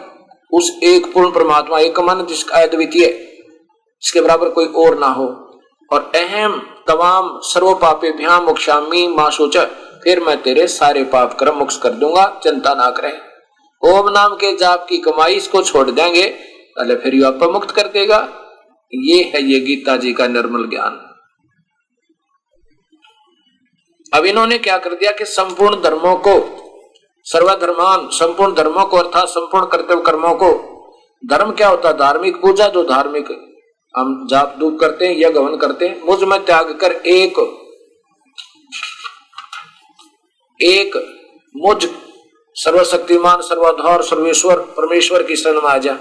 उस एक पूर्ण परमात्मा एक मन जिसका अद्वितीय इसके बराबर कोई और ना हो। और अहम, तमाम सर्व पापे भ्याम, मुक्षामी, माँ सोच, फिर मैं तेरे सारे पाप कर्म मुक्त कर दूँगा, चिंता ना करे। ओम नाम के जाप की कमाई इसको छोड़ देंगे, पहले फिर यू आपको मुक्त कर देगा। ये है ये गीता जी का निर्मल ज्ञान। अब इन्होंने क्या कर दिया कि संपूर्ण धर्मों को, सर्वधर्मान, संपूर्ण धर्मों को अर्थात संपूर्ण कर्तव्य कर्मों को, धर्म क्या होता धार्मिक पूजा जो धार्मिक हम जाप दूप करते हैं या गवन करते हैं, मुझमें त्याग कर एक एक मुझ सर्वशक्तिमान, सर्वाधार, सर्वेश्वर, परमेश्वर की शरण में आ जा।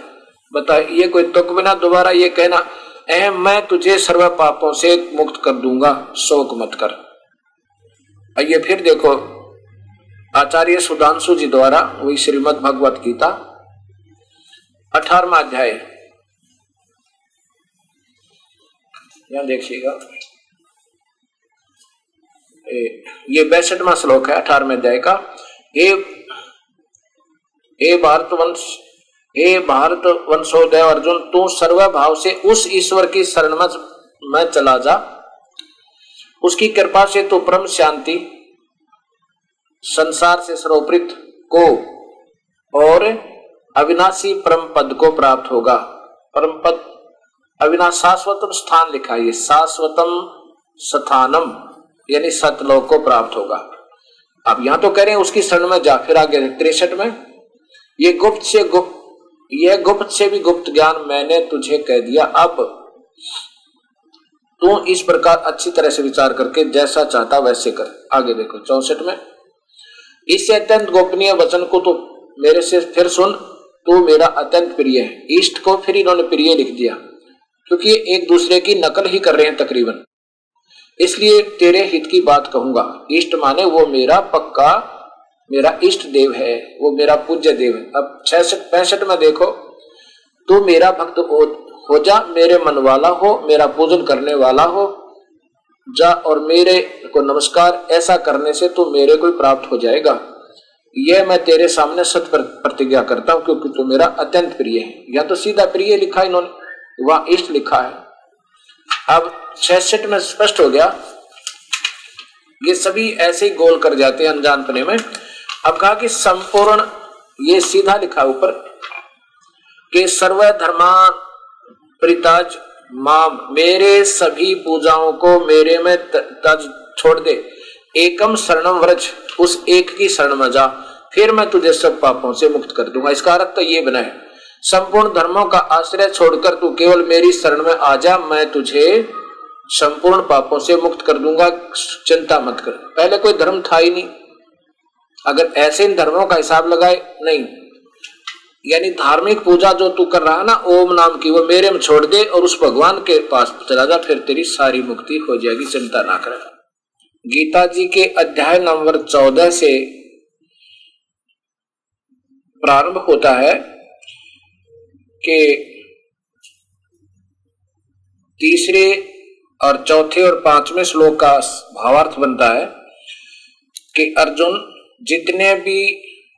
बता ये कोई तुक बिना दोबारा ये कहना अहम मैं तुझे सर्व पापों से मुक्त कर दूँगा, शोक मत कर। आइए फिर देखो आचार्य सुधांशु जी द्वारा वही श्रीमद भगवत गीता अठारवा अध्याय। यहाँ देखिएगा। ये बैसठवा श्लोक है, अठारहवें अध्याय का। हे हे भारत वंश हे भारत वंशोदय अर्जुन, तू सर्व भाव से उस ईश्वर की शरण में चला जा। उसकी कृपा से तो परम शांति संसार से सर्वप्रित को और अविनाशी परम पद को प्राप्त होगा। परम पद अविनाश शाश्वतम स्थान लिखा है। शाश्वतम स्थानम, यानी सतलोक को प्राप्त होगा। अब यहाँ तो कह रहे हैं उसकी शरण में जा, फिर आगे तिरसठ में, ये गुप्त से गुप्त, यह गुप्त से भी गुप्त ज्ञान मैंने तुझे कह दिया। अब तू इस प्रकार अच्छी तरह से विचार करके जैसा चाहता वैसे कर। आगे देखो, चौसठ में, इससे अत्यंत गोपनीय वचन को तो मेरे से फिर सुन, तू मेरा अत्यंत प्रिय है। ईष्ट को फिर इन्होंने प्रिय लिख दिया, क्योंकि एक दूसरे की नकल ही कर रहे हैं तकरीबन। इसलिए तेरे हित की बात कहूँगा। इष्ट माने वो मेरा पक्का, मेरा इष्ट देव है, वो मेरा पूज्य देव है। अब छसठ पैंसठ में देखो, तू मेरा भक्त हो, जा मेरे मन वाला हो मेरा पूजन करने वाला हो। जा और मेरे को नमस्कार ऐसा करने से तू मेरे को प्राप्त हो जाएगा। यह मैं तेरे सामने सत प्रतिज्ञा करता हूँ क्योंकि तू मेरा अत्यंत प्रिय है। या तो सीधा प्रिय लिखा इन्होंने वहाँ इष्ट लिखा है। अब छठ में स्पष्ट हो गया। ये सभी ऐसे ही गोल कर जाते हैं अनजान अनजानपने में। अब कहा कि संपूर्ण ये सीधा लिखा ऊपर कि सर्व धर्मान प्रिताज माम मेरे सभी पूजाओं को मेरे में तज छोड़ दे। एकम शरणम व्रज, उस एक की शरण में जा। फिर मैं तुझे सब पापों से मुक्त कर दूँगा। इसका अर्थ तो ये बना है। संपूर्ण धर्मों का आश्रय छोड़कर तू केवल मेरी शरण में आ जा। मैं तुझे संपूर्ण पापों से मुक्त कर दूँगा। चिंता मत कर। पहले कोई धर्म था ही नहीं। अगर ऐसे इन धर्मों का हिसाब लगाए, नहीं। यानी धार्मिक पूजा जो तू कर रहा है ना, ओम नाम की, वो मेरे में छोड़ दे और उस भगवान के पास चला जा, फिर तेरी सारी मुक्ति हो जाएगी, चिंता ना कर। गीता जी के अध्याय नंबर चौदह से प्रारंभ होता है कि तीसरे और चौथे और पाँचवें श्लोक का भावार्थ बनता है कि अर्जुन जितने भी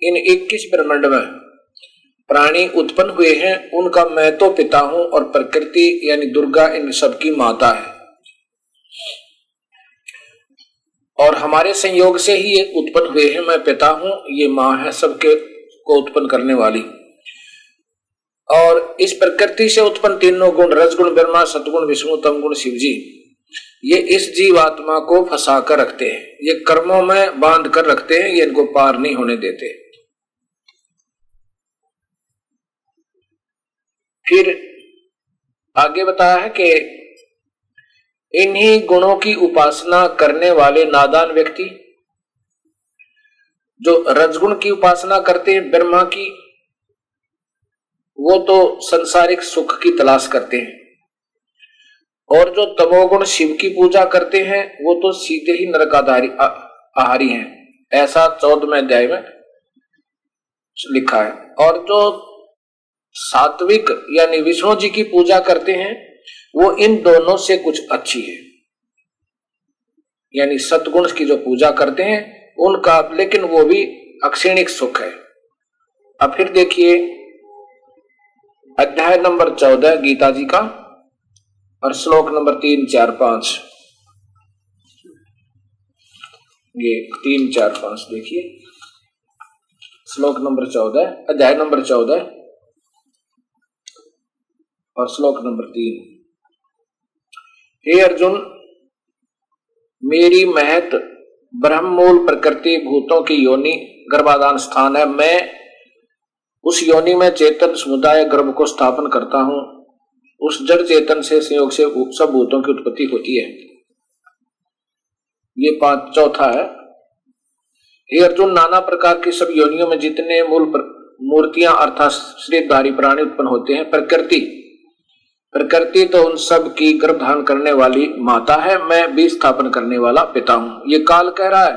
इन 21 ब्रह्मंड में प्राणी उत्पन्न हुए हैं, उनका मैं तो पिता हूँ और प्रकृति यानी दुर्गा इन सबकी माता है। और हमारे संयोग से ही ये उत्पन्न हुए हैं, मैं पिता हूँ, ये माँ है, सबके को उत्पन्न करने वाली। और इस प्रकृति से उत्पन्न तीनों गुण रजगुण ब्रह्मा सतगुण विष्णु तम गुण शिव जी ये इस जीवात्मा को फंसा कर रखते हैं। ये कर्मों में बाँध कर रखते हैं, ये इनको पार नहीं होने देते। फिर आगे बताया है कि इन्हीं गुणों की उपासना करने वाले नादान व्यक्ति, जो रजगुण की उपासना करते हैं ब्रह्मा की, वो तो संसारिक सुख की तलाश करते हैं। और जो तमोगुण शिव की पूजा करते हैं, वो तो सीधे ही नरकाधारी आहारी हैं। ऐसा चौदहवें अध्याय में लिखा है। और जो सात्विक यानी विष्णु जी की पूजा करते हैं, वो इन दोनों से कुछ अच्छी है। यानी सतगुण की जो पूजा करते हैं, उनका, लेकिन वो भी अक्षणिक सुख है। अब फिर देखिए, अध्याय नंबर चौदह, गीता जी का, और श्लोक नंबर तीन, चार, पाँच। ये तीन, चार, पाँच, देखिए। श्लोक नंबर चौदह, अध्याय नंबर चौदह और श्लोक नंबर तीन। हे अर्जुन, मेरी महत ब्रह्ममूल प्रकृति भूतों की योनि गर्भाधान स्थान है। मैं उस योनि में चेतन समुदाय गर्भ को स्थापन करता हूँ। उस जड़ चेतन से संयोग से सब भूतों की उत्पत्ति होती है। ये पाँच, चौथा है। हे अर्जुन, नाना प्रकार की सब योनियों में जितने मूल मूर्तियाँ अर्थात श्रीधारी प्राणी उत्पन्न होते हैं, प्रकृति प्रकृति तो उन सब की गर्भ धारण करने वाली माता है, मैं भी स्थापन करने वाला पिता हूँ। ये काल कह रहा है।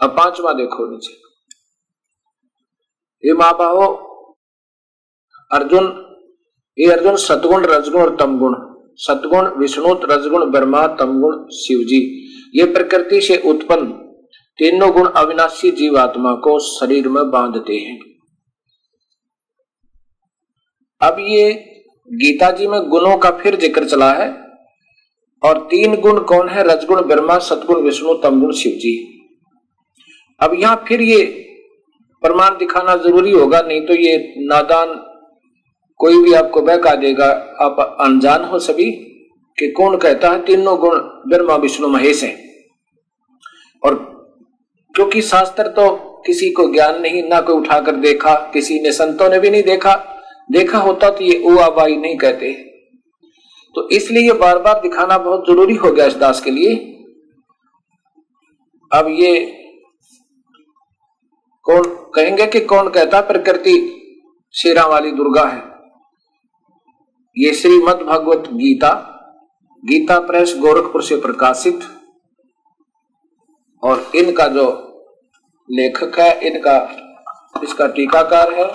अब पांचवा देखो नीचे। ये माँ बाहो अर्जुन ये अर्जुन सतगुण रजगुण और तमगुण। सतगुण विष्णु, रजगुण, ब्रह्मा, तमगुण शिव जी ये प्रकृति से उत्पन्न तीनों गुण अविनाशी जीवात्मा को शरीर में बांधते हैं। अब ये गीता जी में गुणों का फिर ज़िक्र चला है। और तीन गुण कौन है? रजगुण, ब्रह्मा सतगुण विष्णु, तमगुण शिव जी अब यहाँ फिर ये प्रमाण दिखाना ज़रूरी होगा, नहीं तो ये नादान कोई भी आपको बहका देगा। आप अनजान हो सभी कि कौन कहता है तीनों गुण ब्रह्मा, विष्णु, महेश हैं। और क्योंकि शास्त्र तो किसी को ज्ञान नहीं, ना कोई उठाकर देखा, किसी ने संतों ने भी नहीं देखा देखा होता तो ये ओ आबाई नहीं कहते। तो इसलिए ये बार बार दिखाना बहुत ज़रूरी हो गया इस दास के लिए। अब ये कौन, कहेंगे कि कौन कहता प्रकृति शेरा वाली दुर्गा है। ये श्रीमद भगवत गीता गीता प्रेस गोरखपुर से प्रकाशित। और इनका जो लेखक है, इनका, इसका टीकाकार है।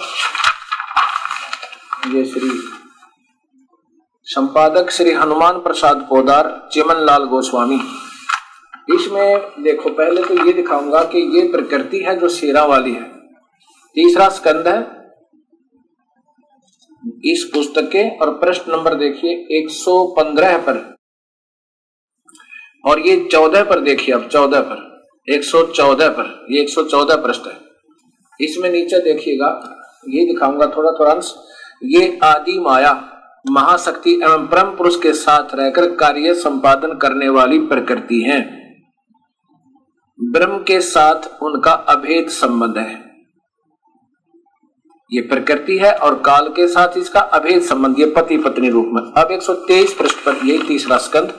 ये श्री संपादक श्री हनुमान प्रसाद पोदार चिमन लाल गोस्वामी। इसमें देखो, पहले तो ये दिखाऊँगा कि ये प्रकृति है जो शेरा वाली है। तीसरा स्कंद है। इस पुस्तक के और प्रश्न नंबर देखिए 115 पर। और ये 14 पर देखिए अब 14 पर। 114 पर, ये 114 प्रश्न है। इसमें नीचे देखिएगा, ये दिखाऊँगा थोड़ा थोड़ा अंश। ये आदि माया, महाशक्ति एवं परम पुरुष के साथ रहकर कार्य संपादन करने वाली प्रकृति है। ब्रह्म के साथ उनका अभेद संबंध है। ये प्रकृति है और काल के साथ इसका अभेद संबंध, ये पति पत्नी रूप में। अब 123 पृष्ठ पर यही तीसरा स्कंद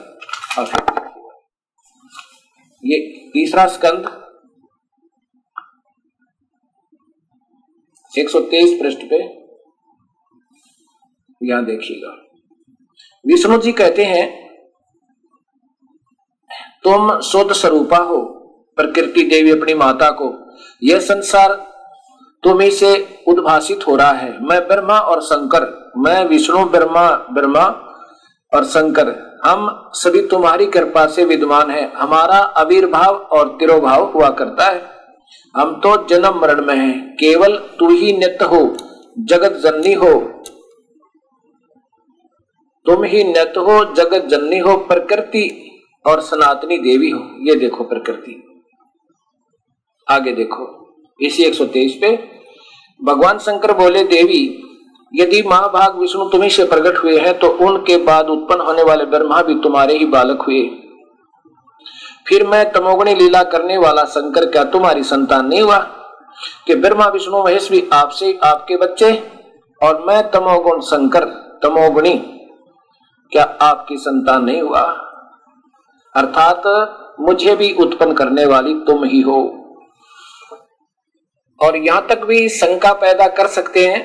ये तीसरा स्कंद। 123 पृष्ठ पे यहाँ देखिएगा। विष्णु जी कहते हैं, तुम शुद्ध स्वरूपा हो, प्रकृति देवी अपनी माता को। यह संसार तुम्ही से उद्भाषित हो रहा है। मैं ब्रह्मा और शंकर, मैं विष्णु, ब्रह्मा ब्रह्मा और शंकर, हम सभी तुम्हारी कृपा से विद्वान है। हमारा आविर्भाव और तिरोभाव हुआ करता है। हम तो जन्म मरण में हैं। केवल तू ही नित्य हो, जगत जननी हो। तुम ही नत हो, जगत जननी हो, प्रकृति और सनातनी देवी हो। ये देखो प्रकृति। आगे देखो, इसी 123 पे, भगवान शंकर बोले, देवी, यदि महाभाग विष्णु तुम्ही से प्रकट हुए हैं तो उनके बाद उत्पन्न होने वाले ब्रह्मा भी तुम्हारे ही बालक हुए। फिर मैं तमोगुणी लीला करने वाला शंकर, क्या तुम्हारी संतान नहीं हुआ कि ब्रह्मा विष्णु महेश भी आपसे आपके बच्चे? और मैं तमोगुण शंकर, तमोगुणी क्या आपकी संतान नहीं हुआ? अर्थात मुझे भी उत्पन्न करने वाली तुम ही हो। और यहाँ तक भी शंका पैदा कर सकते हैं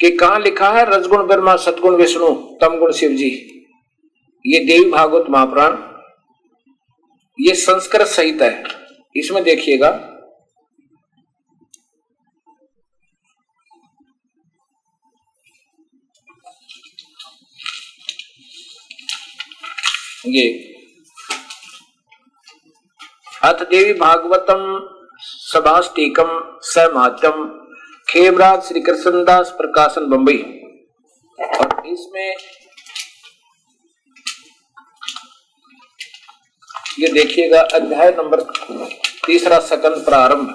कि कहा लिखा है, रजगुण ब्रह्मा, सदगुण विष्णु, तमगुण शिव जी ये देवी भागवत महापुराण, ये संस्कृत सहित है। इसमें देखिएगा ये अथ देवी भागवतम सभाष्टीकम समात्यम खेमराज श्री कृष्णदास प्रकाशन बंबई। और इसमें ये देखिएगा, अध्याय नंबर तीसरा सकन प्रारंभ।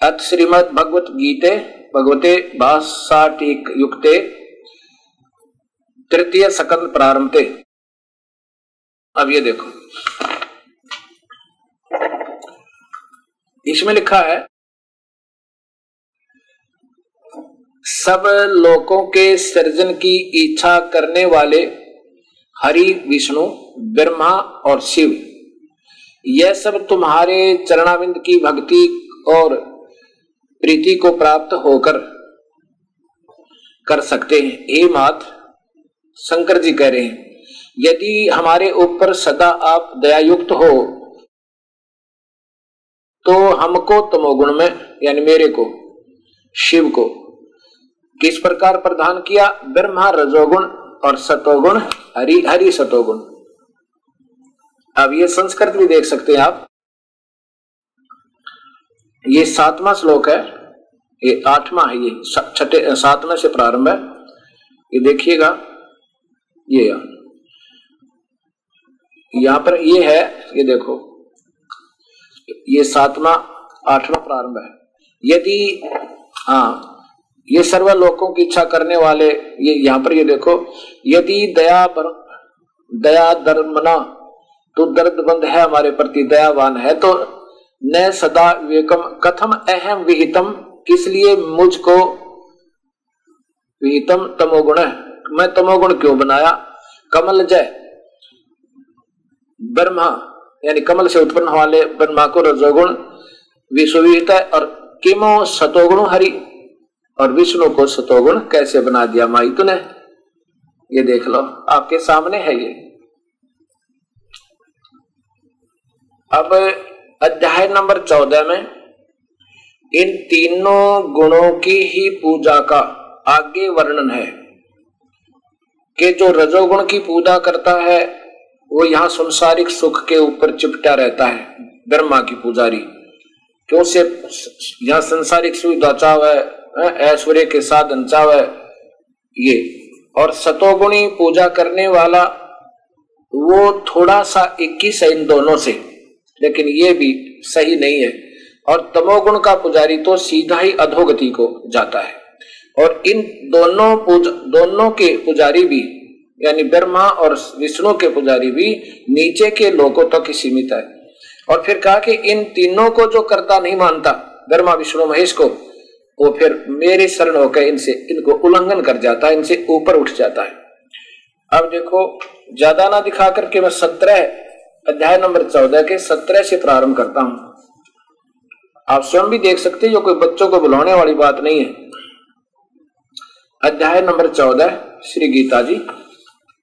अथ श्रीमद भगवत गीते भगवते भाषाटिक युक्ते तृतीय सकंद प्रारंभ थे अब ये देखो। इसमें लिखा है, सब लोगों के सृजन की इच्छा करने वाले हरि, विष्णु, ब्रह्मा और शिव, यह सब तुम्हारे चरणाविंद की भक्ति और प्रीति को प्राप्त होकर कर सकते हैं। हे मात्र शंकर जी कह रहे हैं, यदि हमारे ऊपर सदा आप दयायुक्त हो तो हमको तमोगुण में, यानी मेरे को, शिव को, किस प्रकार प्रदान किया? ब्रह्मा रजोगुण और सतोगुण, हरि हरि सतोगुण। अब ये संस्कृत भी देख सकते हैं आप। ये सातवां श्लोक है, ये आठवां है, ये छठे, सातवें से प्रारंभ है। ये देखिएगा ये यहाँ पर ये है ये देखो। ये सातवा आठवां प्रारंभ है। यदि हाँ ये सर्व लोगों की इच्छा करने वाले ये यहाँ पर ये देखो यदि दया बर, दया धर्मना तो दर्द बंद है हमारे प्रति दयावान है तो न सदा विवेकम कथम अहम विहितम किस लिए मुझको विहितम तमोगुण मैं तमोगुण क्यों बनाया? कमल जय। ब्रह्मा, यानी कमल से उत्पन्न वाले ब्रह्मा को रजोगुण, विश्वविहित है और किमो सतोगुण हरि, और विष्णु को सतोगुण कैसे बना दिया माई तूने? ये देख लो, आपके सामने है ये। अब अध्याय नंबर चौदह में, इन तीनों गुणों की ही पूजा का आगे वर्णन है। कि जो रजोगुण की पूजा करता है, वो यहाँ संसारिक सुख के ऊपर चिपटा रहता है, ब्रह्मा की पुजारी। क्यों से यहाँ संसारिक सुविधा चाव है ऐश्वर्य के साधन चाव ये। और सतोगुणी पूजा करने वाला, वो थोड़ा सा इक्कीस है इन दोनों से, लेकिन ये भी सही नहीं है। और तमोगुण का पुजारी तो सीधा ही अधोगति को जाता है। और इन दोनों दोनों के पुजारी भी, यानी ब्रह्मा और विष्णु के पुजारी भी नीचे के लोगों तक ही सीमित है। और फिर कहा कि इन तीनों को जो करता नहीं मानता, ब्रह्मा, विष्णु, महेश को, वो फिर मेरे शरण होकर इनसे, इनको उल्लंघन कर जाता है, इनसे ऊपर उठ जाता है। अब देखो, ज़्यादा ना दिखा करके मैं सत्रह, अध्याय नंबर चौदह के सत्रह से प्रारंभ करता हूँ। आप स्वयं भी देख सकते जो कोई बच्चों को बुलाने वाली बात नहीं है। अध्याय नंबर चौदह, श्री गीता जी।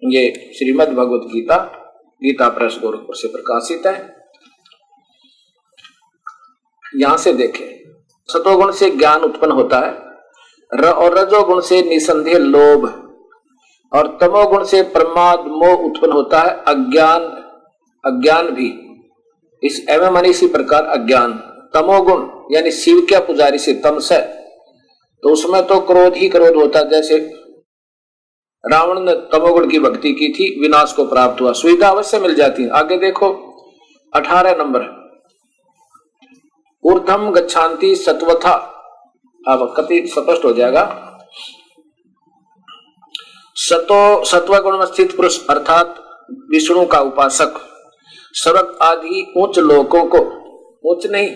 ये श्रीमद भगवत गीता गीता प्रेस गोरखपुर से प्रकाशित है। यहाँ से देखें। सतोगुण से ज्ञान उत्पन्न होता है। र और रजोगुण से निसंदेह लोभ। और तमोगुण से प्रमाद मोह उत्पन्न होता है। अज्ञान अज्ञान भी। इस एवं इसी प्रकार अज्ञान। तमोगुण, यानी शिव के पुजारी से तमस तो उसमें तो क्रोध ही क्रोध होता, जैसे रावण ने तमोगुण की भक्ति की थी, विनाश को प्राप्त हुआ, सुविधा अवश्य मिल जाती। है आगे देखो, अठारह नंबर ऊर्धम गच्छांति सत्वथा। अब कति स्पष्ट हो जाएगा। सतो सत्व गुण स्थित पुरुष, अर्थात विष्णु का उपासक स्वर्ग आदि उच्च लोकों को, उच्च नहीं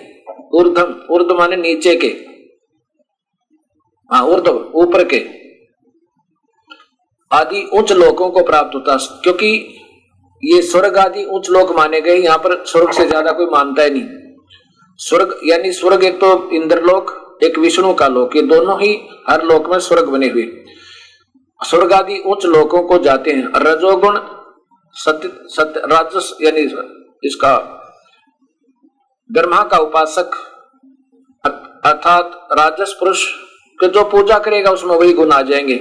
ऊर्धम ऊर्ध माने नीचे के हाँ ऊर्ध ऊपर के। आदि उच्च लोकों को प्राप्त होता क्योंकि ये स्वर्ग आदि उच्च लोक माने गए, यहाँ पर स्वर्ग से ज़्यादा कोई मानता है नहीं। स्वर्ग, यानी स्वर्ग एक तो इंद्रलोक, एक विष्णु का लोक, ये दोनों ही हर लोक में स्वर्ग बने हुए। स्वर्ग आदि उच्च लोकों को जाते हैं। रजोगुण सत्य सत्य राजस, यानी इसका ब्रह्मा का उपासक, अर्थात राजस पुरुष के जो पूजा करेगा उसमें वही गुण आ जाएँगे।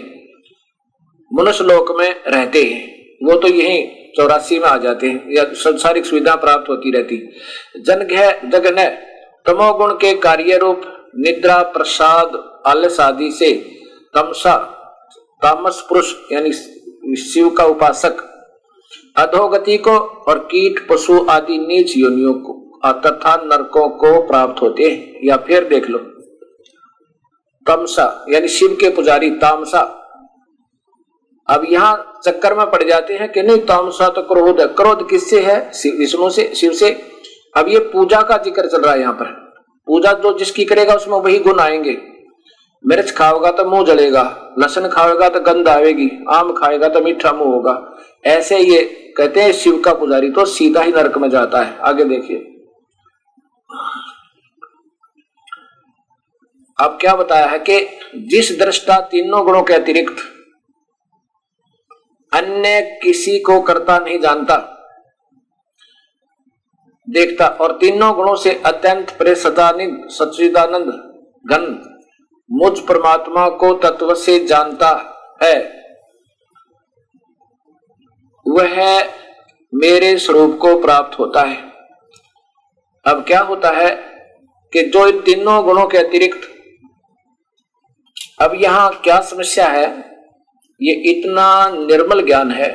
मनुष्य लोक में रहते हैं, वो तो यही चौरासी में आ जाते हैं, या संसारिक सुविधा प्राप्त होती रहती। जन जगन तमोगुण के कार्य रूप निद्रा, प्रसाद, आलस आदि से तमसा, तामस पुरुष, यानी शिव का उपासक, अधोगति को और कीट, पशु आदि नीच योनियों को तथा नरकों को प्राप्त होते हैं, या फिर देख लो। तमसा, यानी शिव के पुजारी तामसा। अब यहाँ चक्कर में पड़ जाते हैं कि नहीं, तामसा तो क्रोध है। क्रोध किससे है? विष्णु से, शिव से। अब ये पूजा का ज़िक्र चल रहा है यहाँ पर। पूजा जो जिसकी करेगा, उसमें वही गुण आएँगे। मिर्च खाओगा तो मुँह जलेगा लसन खाएगा तो गंध आएगी, आम खाएगा तो मीठा मुँह होगा। ऐसे ये कहते हैं शिव का पुजारी तो सीधा ही नरक में जाता है। आगे देखिए। अब क्या बताया है कि जिस दृष्टा तीनों गुणों के अतिरिक्त अन्य किसी को करता नहीं जानता, देखता, और तीनों गुणों से अत्यंत प्रेसदानंद सचिदानंद घन मुझ परमात्मा को तत्व से जानता है। वह मेरे स्वरूप को प्राप्त होता है। अब क्या होता है कि जो इन तीनों गुणों के अतिरिक्त अब यहाँ क्या समस्या है? ये इतना निर्मल ज्ञान है।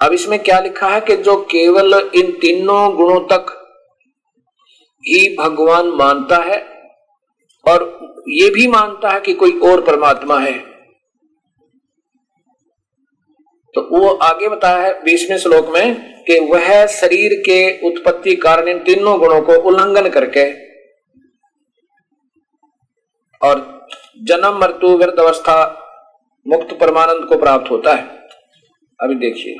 अब इसमें क्या लिखा है कि जो केवल इन तीनों गुणों तक ही भगवान मानता है और ये भी मानता है कि कोई और परमात्मा है। तो वो आगे बताया है बीसवें श्लोक में कि वह शरीर के उत्पत्ति कारण इन तीनों गुणों को उल्लंघन करके और जन्म मृत्यु वृद्ध अवस्था मुक्त परमानंद को प्राप्त होता है। अभी देखिए।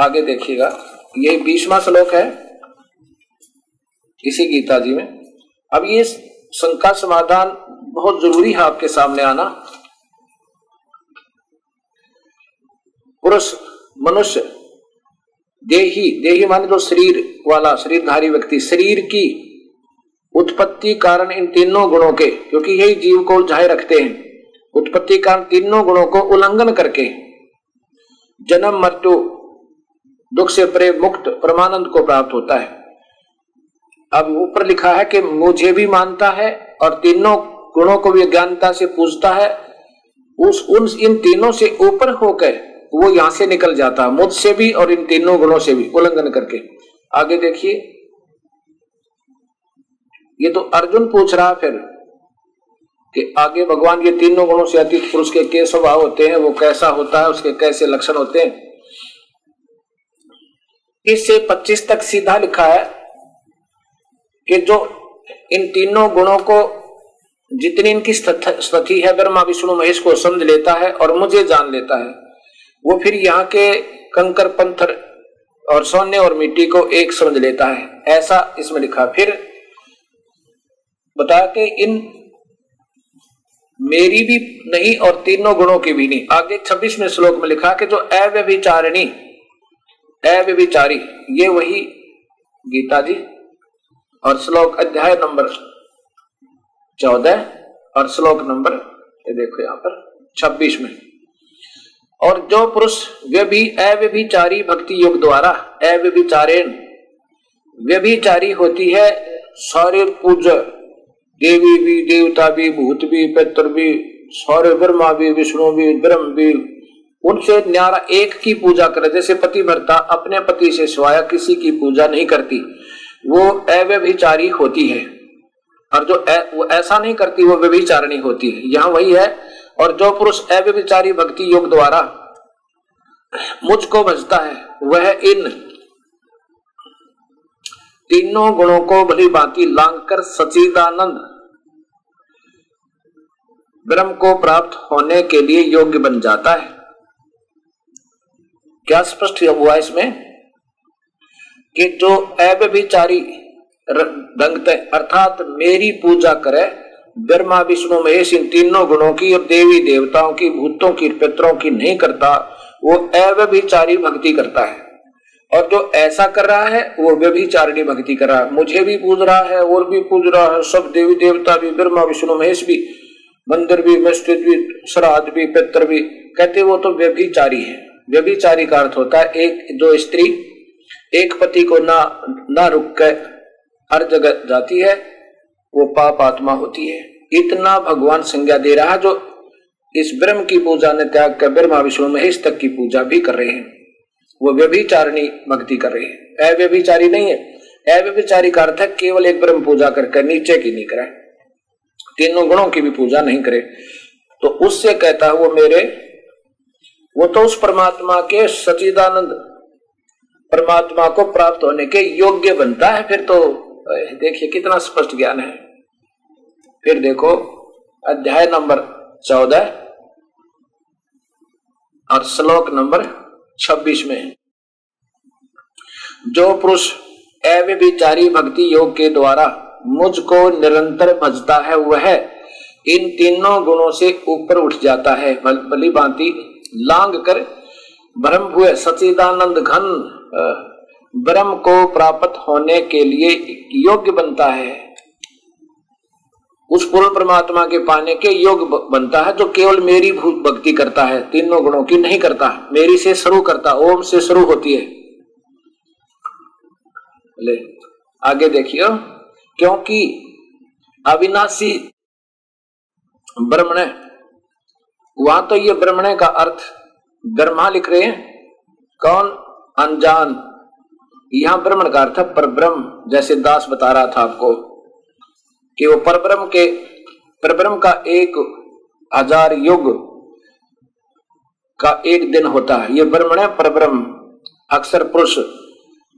आगे देखिएगा। ये बीसवा श्लोक है इसी गीता जी में। अब ये शंका समाधान बहुत ज़रूरी है आपके सामने आना। पुरुष, मनुष्य, देही देही माने तो शरीर वाला, शरीरधारी व्यक्ति, शरीर की उत्पत्ति कारण इन तीनों गुणों के, क्योंकि यही जीव को उलझाए रखते हैं। उत्पत्ति कारण तीनों गुणों को उल्लंघन करके। जन्म, मृत्यु, दुख से परे मुक्त परमानंद को प्राप्त होता है। अब ऊपर लिखा है कि मुझे भी मानता है और तीनों गुणों को भी ज्ञानता से पूछता है। उस, उन, इन तीनों से ऊपर होकर वो यहाँ से निकल जाता, मुझसे भी और इन तीनों गुणों से भी उल्लंघन करके। आगे देखिए। ये तो अर्जुन पूछ रहा फिर कि आगे भगवान ये तीनों गुणों से अतीत पुरुष के के स्वभाव होते हैं, वो कैसा होता है, उसके कैसे लक्षण होते हैं? इससे 25 तक सीधा लिखा है कि जो इन तीनों गुणों को जितनी इनकी स्थिति है ब्रह्मा विष्णु महेश को समझ लेता है और मुझे जान लेता है, वो फिर यहाँ के कंकर, पंथर और सोने और मिट्टी को एक समझ लेता है। ऐसा इसमें लिखा फिर बताया कि इन मेरी भी नहीं और तीनों गुणों की भी नहीं। आगे छब्बीसवें श्लोक में लिखा कि जो अव्यभिचारिणी, अव्यभिचारी, ये वही गीता जी। और श्लोक अध्याय नंबर चौदह और श्लोक नंबर, ये देखो यहाँ पर छब्बीस में और जो पुरुष व्यभी, अव्यभिचारी भक्ति योग द्वारा, अव्यभिचारेण, व्यभिचारी होती है सारे पूजा देवी भी देवता भी भूत भी पित्र भी सारे ब्रह्मा भी विष्णु भी ब्रह्म भी। उनसे न्यारा एक की पूजा करे जैसे पति भरता अपने पति से सिवाय किसी की पूजा नहीं करती। वो अव्यभिचारी होती है। और जो ए, वो ऐसा नहीं करती वो व्यभिचारणी होती है। यहाँ वही है। और जो पुरुष अव्यभिचारी भक्ति योग द्वारा मुझको भजता है वह इन तीनों गुणों को भली भांति लांग कर सचिदानंद ब्रह्म को प्राप्त होने के लिए योग्य बन जाता है। क्या स्पष्ट हुआ इसमें? कि जो अव्यभिचारी रंगते, अर्थात मेरी पूजा करे, ब्रह्मा, विष्णु, महेश, इन तीनों गुणों की और देवी देवताओं की, भूतों की, पितरों की नहीं करता, वो अव्यभिचारी भक्ति करता है। और जो ऐसा कर रहा है, वो व्यभिचारिणी भक्ति कर रहा है। मुझे भी पूज रहा है, और भी पूज रहा है। सब देवी देवता भी, ब्रह्मा, विष्णु, महेश भी, मंदिर भी, मस्जिद भी, श्राद्ध भी, पित्र भी। कहते वो तो व्यभिचारी है। व्यभिचारी का अर्थ होता है, एक जो स्त्री, एक पति को ना ना रुक कर हर जगह जाती है, वो पाप आत्मा होती है। इतना भगवान संज्ञा दे रहा जो इस ब्रह्म की पूजा ने त्याग कर, ब्रह्मा, विष्णु, महेश तक की पूजा भी कर रहे हैं। वो व्यभिचारिणी भक्ति कर रही है। अव्यभिचारी नहीं है। अव्यभिचारी का अर्थ है, केवल एक ब्रह्म पूजा करके नीचे की नहीं करे। तीनों गुणों की भी पूजा नहीं करे। तो उससे कहता है, वो मेरे, वो तो उस परमात्मा के सचिदानंद परमात्मा को प्राप्त होने के योग्य बनता है। फिर तो देखिए कितना स्पष्ट ज्ञान है। फिर देखो, अध्याय नंबर चौदह और श्लोक नंबर छब्बीस में जो पुरुष अव्यभिचारी भक्ति योग के द्वारा मुझको निरंतर भजता है, वह इन तीनों गुणों से ऊपर उठ जाता है। बली भांति लांग कर ब्रह्म हुए सचिदानंद घन ब्रह्म को प्राप्त होने के लिए योग्य बनता है। उस पूर्ण परमात्मा के पाने के योग बनता है जो केवल मेरी भक्ति करता है, तीनों गुणों की नहीं करता, मेरी से शुरू करता, ओम से शुरू होती है। ले, आगे देखियो, क्योंकि अविनाशी ब्रह्मण वहाँ तो ये ब्रह्मण का अर्थ, ब्रह्मा लिख रहे हैं, कौन अनजान, यहाँ ब्रह्मण का अर्थ है पर ब्रह्म जैसे दास बता रहा था आपको। कि वो परब्रह्म के, परब्रह्म का एक हज़ार युग का एक दिन होता है। ये ब्रह्मण है, परब्रह्म, अक्सर पुरुष।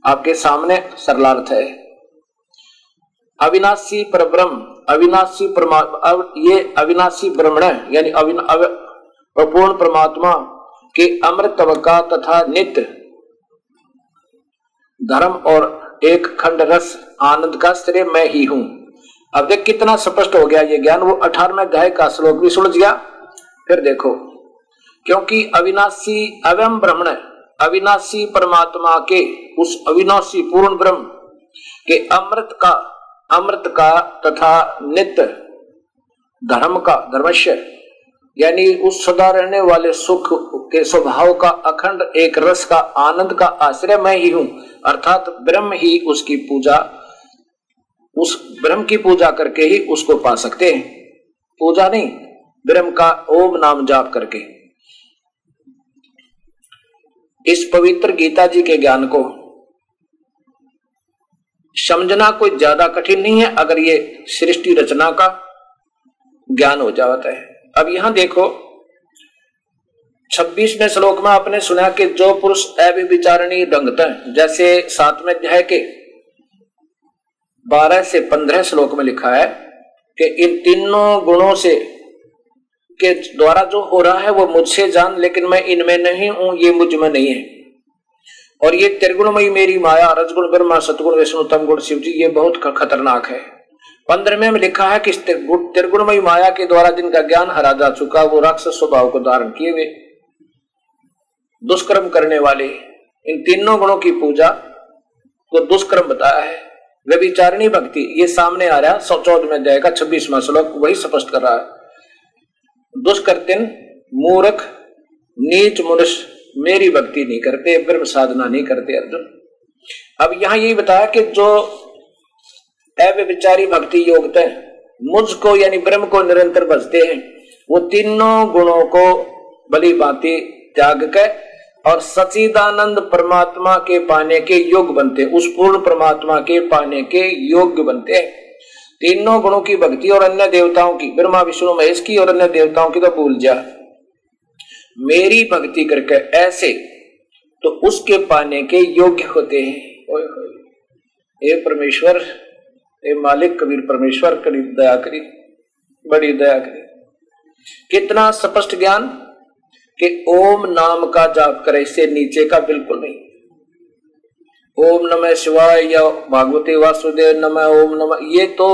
आपके सामने सरलार्थ है। अविनाशी परब्रह्म, अविनाशी परमात्मा ये अविनाशी ब्रह्मण यानी अपूर्ण परमात्मा के अमृत का तथा नित्य धर्म और एक खंड रस आनंद का श्रेय मैं ही हूँ। अब देख कितना स्पष्ट हो गया ये ज्ञान। वो अठारहवें अध्याय का श्लोक भी सुलझ गया। फिर देखो, क्योंकि अविनाशी अवयम ब्रह्मण अविनाशी परमात्मा के, उस अविनाशी पूर्ण ब्रह्म के अमृत का अमृत का तथा नित्य धर्म का धर्मश्य यानी उस सदा रहने वाले सुख के स्वभाव का अखंड एक रस का आनंद का आश्रय मैं ही हूँ। अर्थात ब्रह्म ही उसकी पूजा उस ब्रह्म की पूजा करके ही उसको पा सकते हैं। पूजा नहीं, ब्रह्म का ओम नाम जाप करके। इस पवित्र गीता जी के ज्ञान को समझना कोई ज़्यादा कठिन नहीं है, अगर ये सृष्टि रचना का ज्ञान हो जाता है। अब यहाँ देखो, छब्बीसवें श्लोक में आपने सुना कि जो पुरुष अभिविचारणी रंगत है, जैसे सातवें अध्याय के बारह से पंद्रह श्लोक में लिखा है कि इन तीनों गुणों से के द्वारा जो हो रहा है वो मुझसे जान, लेकिन मैं इनमें नहीं हूँ, ये मुझमें नहीं है। और ये त्रिगुणमयी मेरी माया, रजगुण, ब्रह्मा सतगुण विष्णु, तम, गुण, शिव जी, ये बहुत खतरनाक है। पंद्रहवें में लिखा है कि त्रिगुणमयी माया के द्वारा जिनका ज्ञान हरा जा चुका, वो राक्षस स्वभाव को धारण किए हुए, दुष्कर्म करने वाले, इन तीनों गुणों की पूजा को दुष्कर्म बताया है। व्यभिचारिणी भक्ति, ये सामने आ रहा, सौ चौदह में जाएगा छब्बीसवा श्लोक वही स्पष्ट कर रहा है। दुष्कर्तिन मूर्ख, नीच मनुष्य, मेरी भक्ति नहीं करते, ब्रह्म साधना नहीं करते अर्जुन। अब यहाँ यही बताया कि जो अव्यविचारी भक्ति योगता है मुझको यानी ब्रह्म को निरंतर बजते हैं, वो तीनों गुणों को बली बाती त्याग कर और सचिदानंद परमात्मा के पाने के योग बनते, उस पूर्ण परमात्मा के पाने के योग्य बनते हैं। तीनों गुणों की भक्ति और अन्य देवताओं की, ब्रह्मा, विष्णु, महेश की और अन्य देवताओं की तो भूल जा। मेरी भक्ति करके ऐसे तो उसके पाने के योग्य होते हैं। ये परमेश्वर ये मालिक, कबीर परमेश्वर, करी दया करी, बड़ी दया करी। कितना स्पष्ट ज्ञान कि ओम नाम का जाप करे, इससे नीचे का बिल्कुल नहीं। ओम नमः शिवाय या भागवती वासुदेव नमः, ओम नमः, ये तो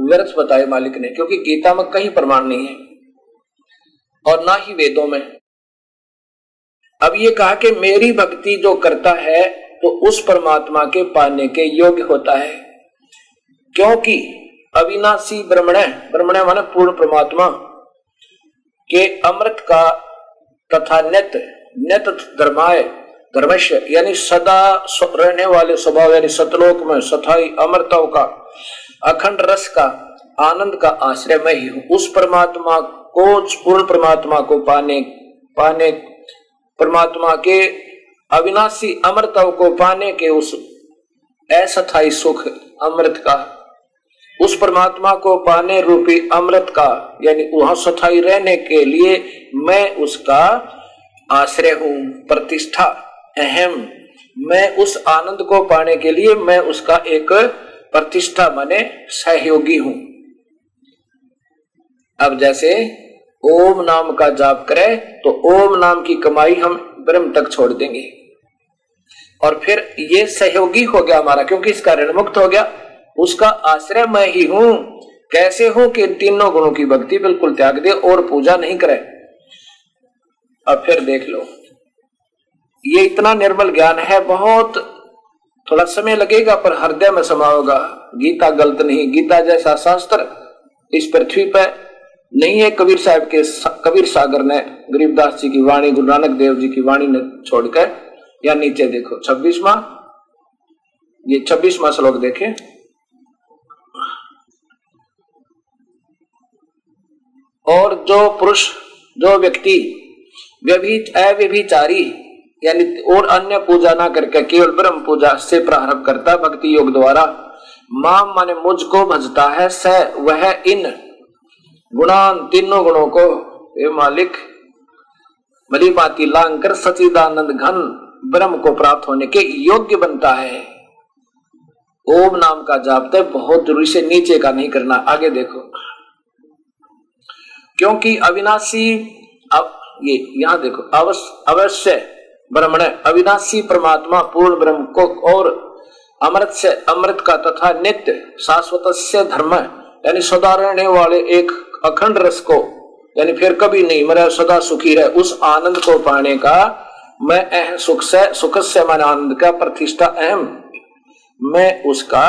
व्यर्थ बताए मालिक ने, क्योंकि गीता में कहीं प्रमाण नहीं है और ना ही वेदों में अब ये कहा कि मेरी भक्ति जो करता है तो उस परमात्मा के पाने के योग्य होता है। क्योंकि अविनाशी ब्रह्मण ब्रह्मण माने पूर्ण परमात्मा, के अमृत का तथा नित नित धर्माय धर्मश्य यानी सदा रहने वाले स्वभाव, यानी सतलोक में सथाई अमृतों का, अखंड रस का, आनंद का आश्रय में ही हूँ। उस परमात्मा को पूर्ण परमात्मा को पाने पाने, परमात्मा के अविनाशी अमृतव को पाने के उस अस्थाई सुख, अमृत का उस परमात्मा को पाने रूपी अमृत का, यानी वहाँ सथाई रहने के लिए मैं उसका आश्रय हूँ, प्रतिष्ठा, अहम। मैं उस आनंद को पाने के लिए मैं उसका एक प्रतिष्ठा, माने सहयोगी हूँ। अब जैसे ओम नाम का जाप करे तो ओम नाम की कमाई हम ब्रह्म तक छोड़ देंगे। और फिर ये सहयोगी हो गया हमारा, क्योंकि इसका ऋण मुक्त हो गया। उसका आश्रय मैं ही हूँ। कैसे हो कि तीनों गुणों की भक्ति बिल्कुल त्याग दे और पूजा नहीं करे? अब फिर देख लो। ये इतना निर्मल ज्ञान है, बहुत थोड़ा समय लगेगा, पर हृदय में समा होगा गीता गलत नहीं, गीता जैसा शास्त्र इस पृथ्वी पर नहीं है। कबीर साहब के कबीर सागर ने, गरीबदास जी की वाणी, गुरु नानक देव जी की वाणी ने छोड़कर, या नीचे देखो, छब्बीसवा, ये छब्बीसवा श्लोक देखे। और जो पुरुष, जो व्यक्ति अव्यभिचारी, यानी और अन्य पूजा ना करके केवल ब्रह्म पूजा से प्रारंभ करता भक्ति योग द्वारा माम माने मुझको भजता है स वह इन गुणान तीनों गुणों को ये मालिक भली बाती लांग कर सचिदानंद घन ब्रह्म को प्राप्त होने के योग्य बनता है। ओम नाम का जाप तो बहुत ज़रूरी से नीचे का नहीं करना, आगे देखो। क्योंकि अविनाशी, अब ये, यहाँ देखो, अवश्य अवश्य ब्रह्मण अविनाशी परमात्मा पूर्ण ब्रह्म को और अमृत से, अमृत का तथा नित्य शाश्वत से धर्म यानी सदा रहने वाले एक अखंड रस को, यानी फिर कभी नहीं मरे, सदा सुखी रहे, उस आनंद को पाने का मैं अह सुख से सुख से मन आनंद का प्रतिष्ठा अहम। मैं उसका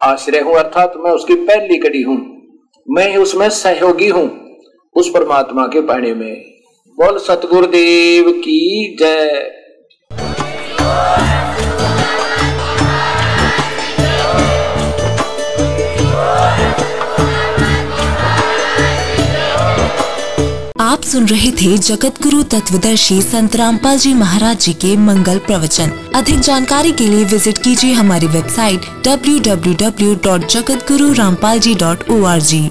आश्रय हूँ, अर्थात मैं उसकी पहली कड़ी हूँ। मैं ही उसमें सहयोगी हूँ। उस परमात्मा के पाने में। बोल, सतगुरुदेव की जय। आप सुन रहे थे जगत गुरु तत्वदर्शी संत रामपाल जी महाराज जी के मंगल प्रवचन। अधिक जानकारी के लिए विज़िट कीजिए हमारी वेबसाइट www.jagatgururampalji.org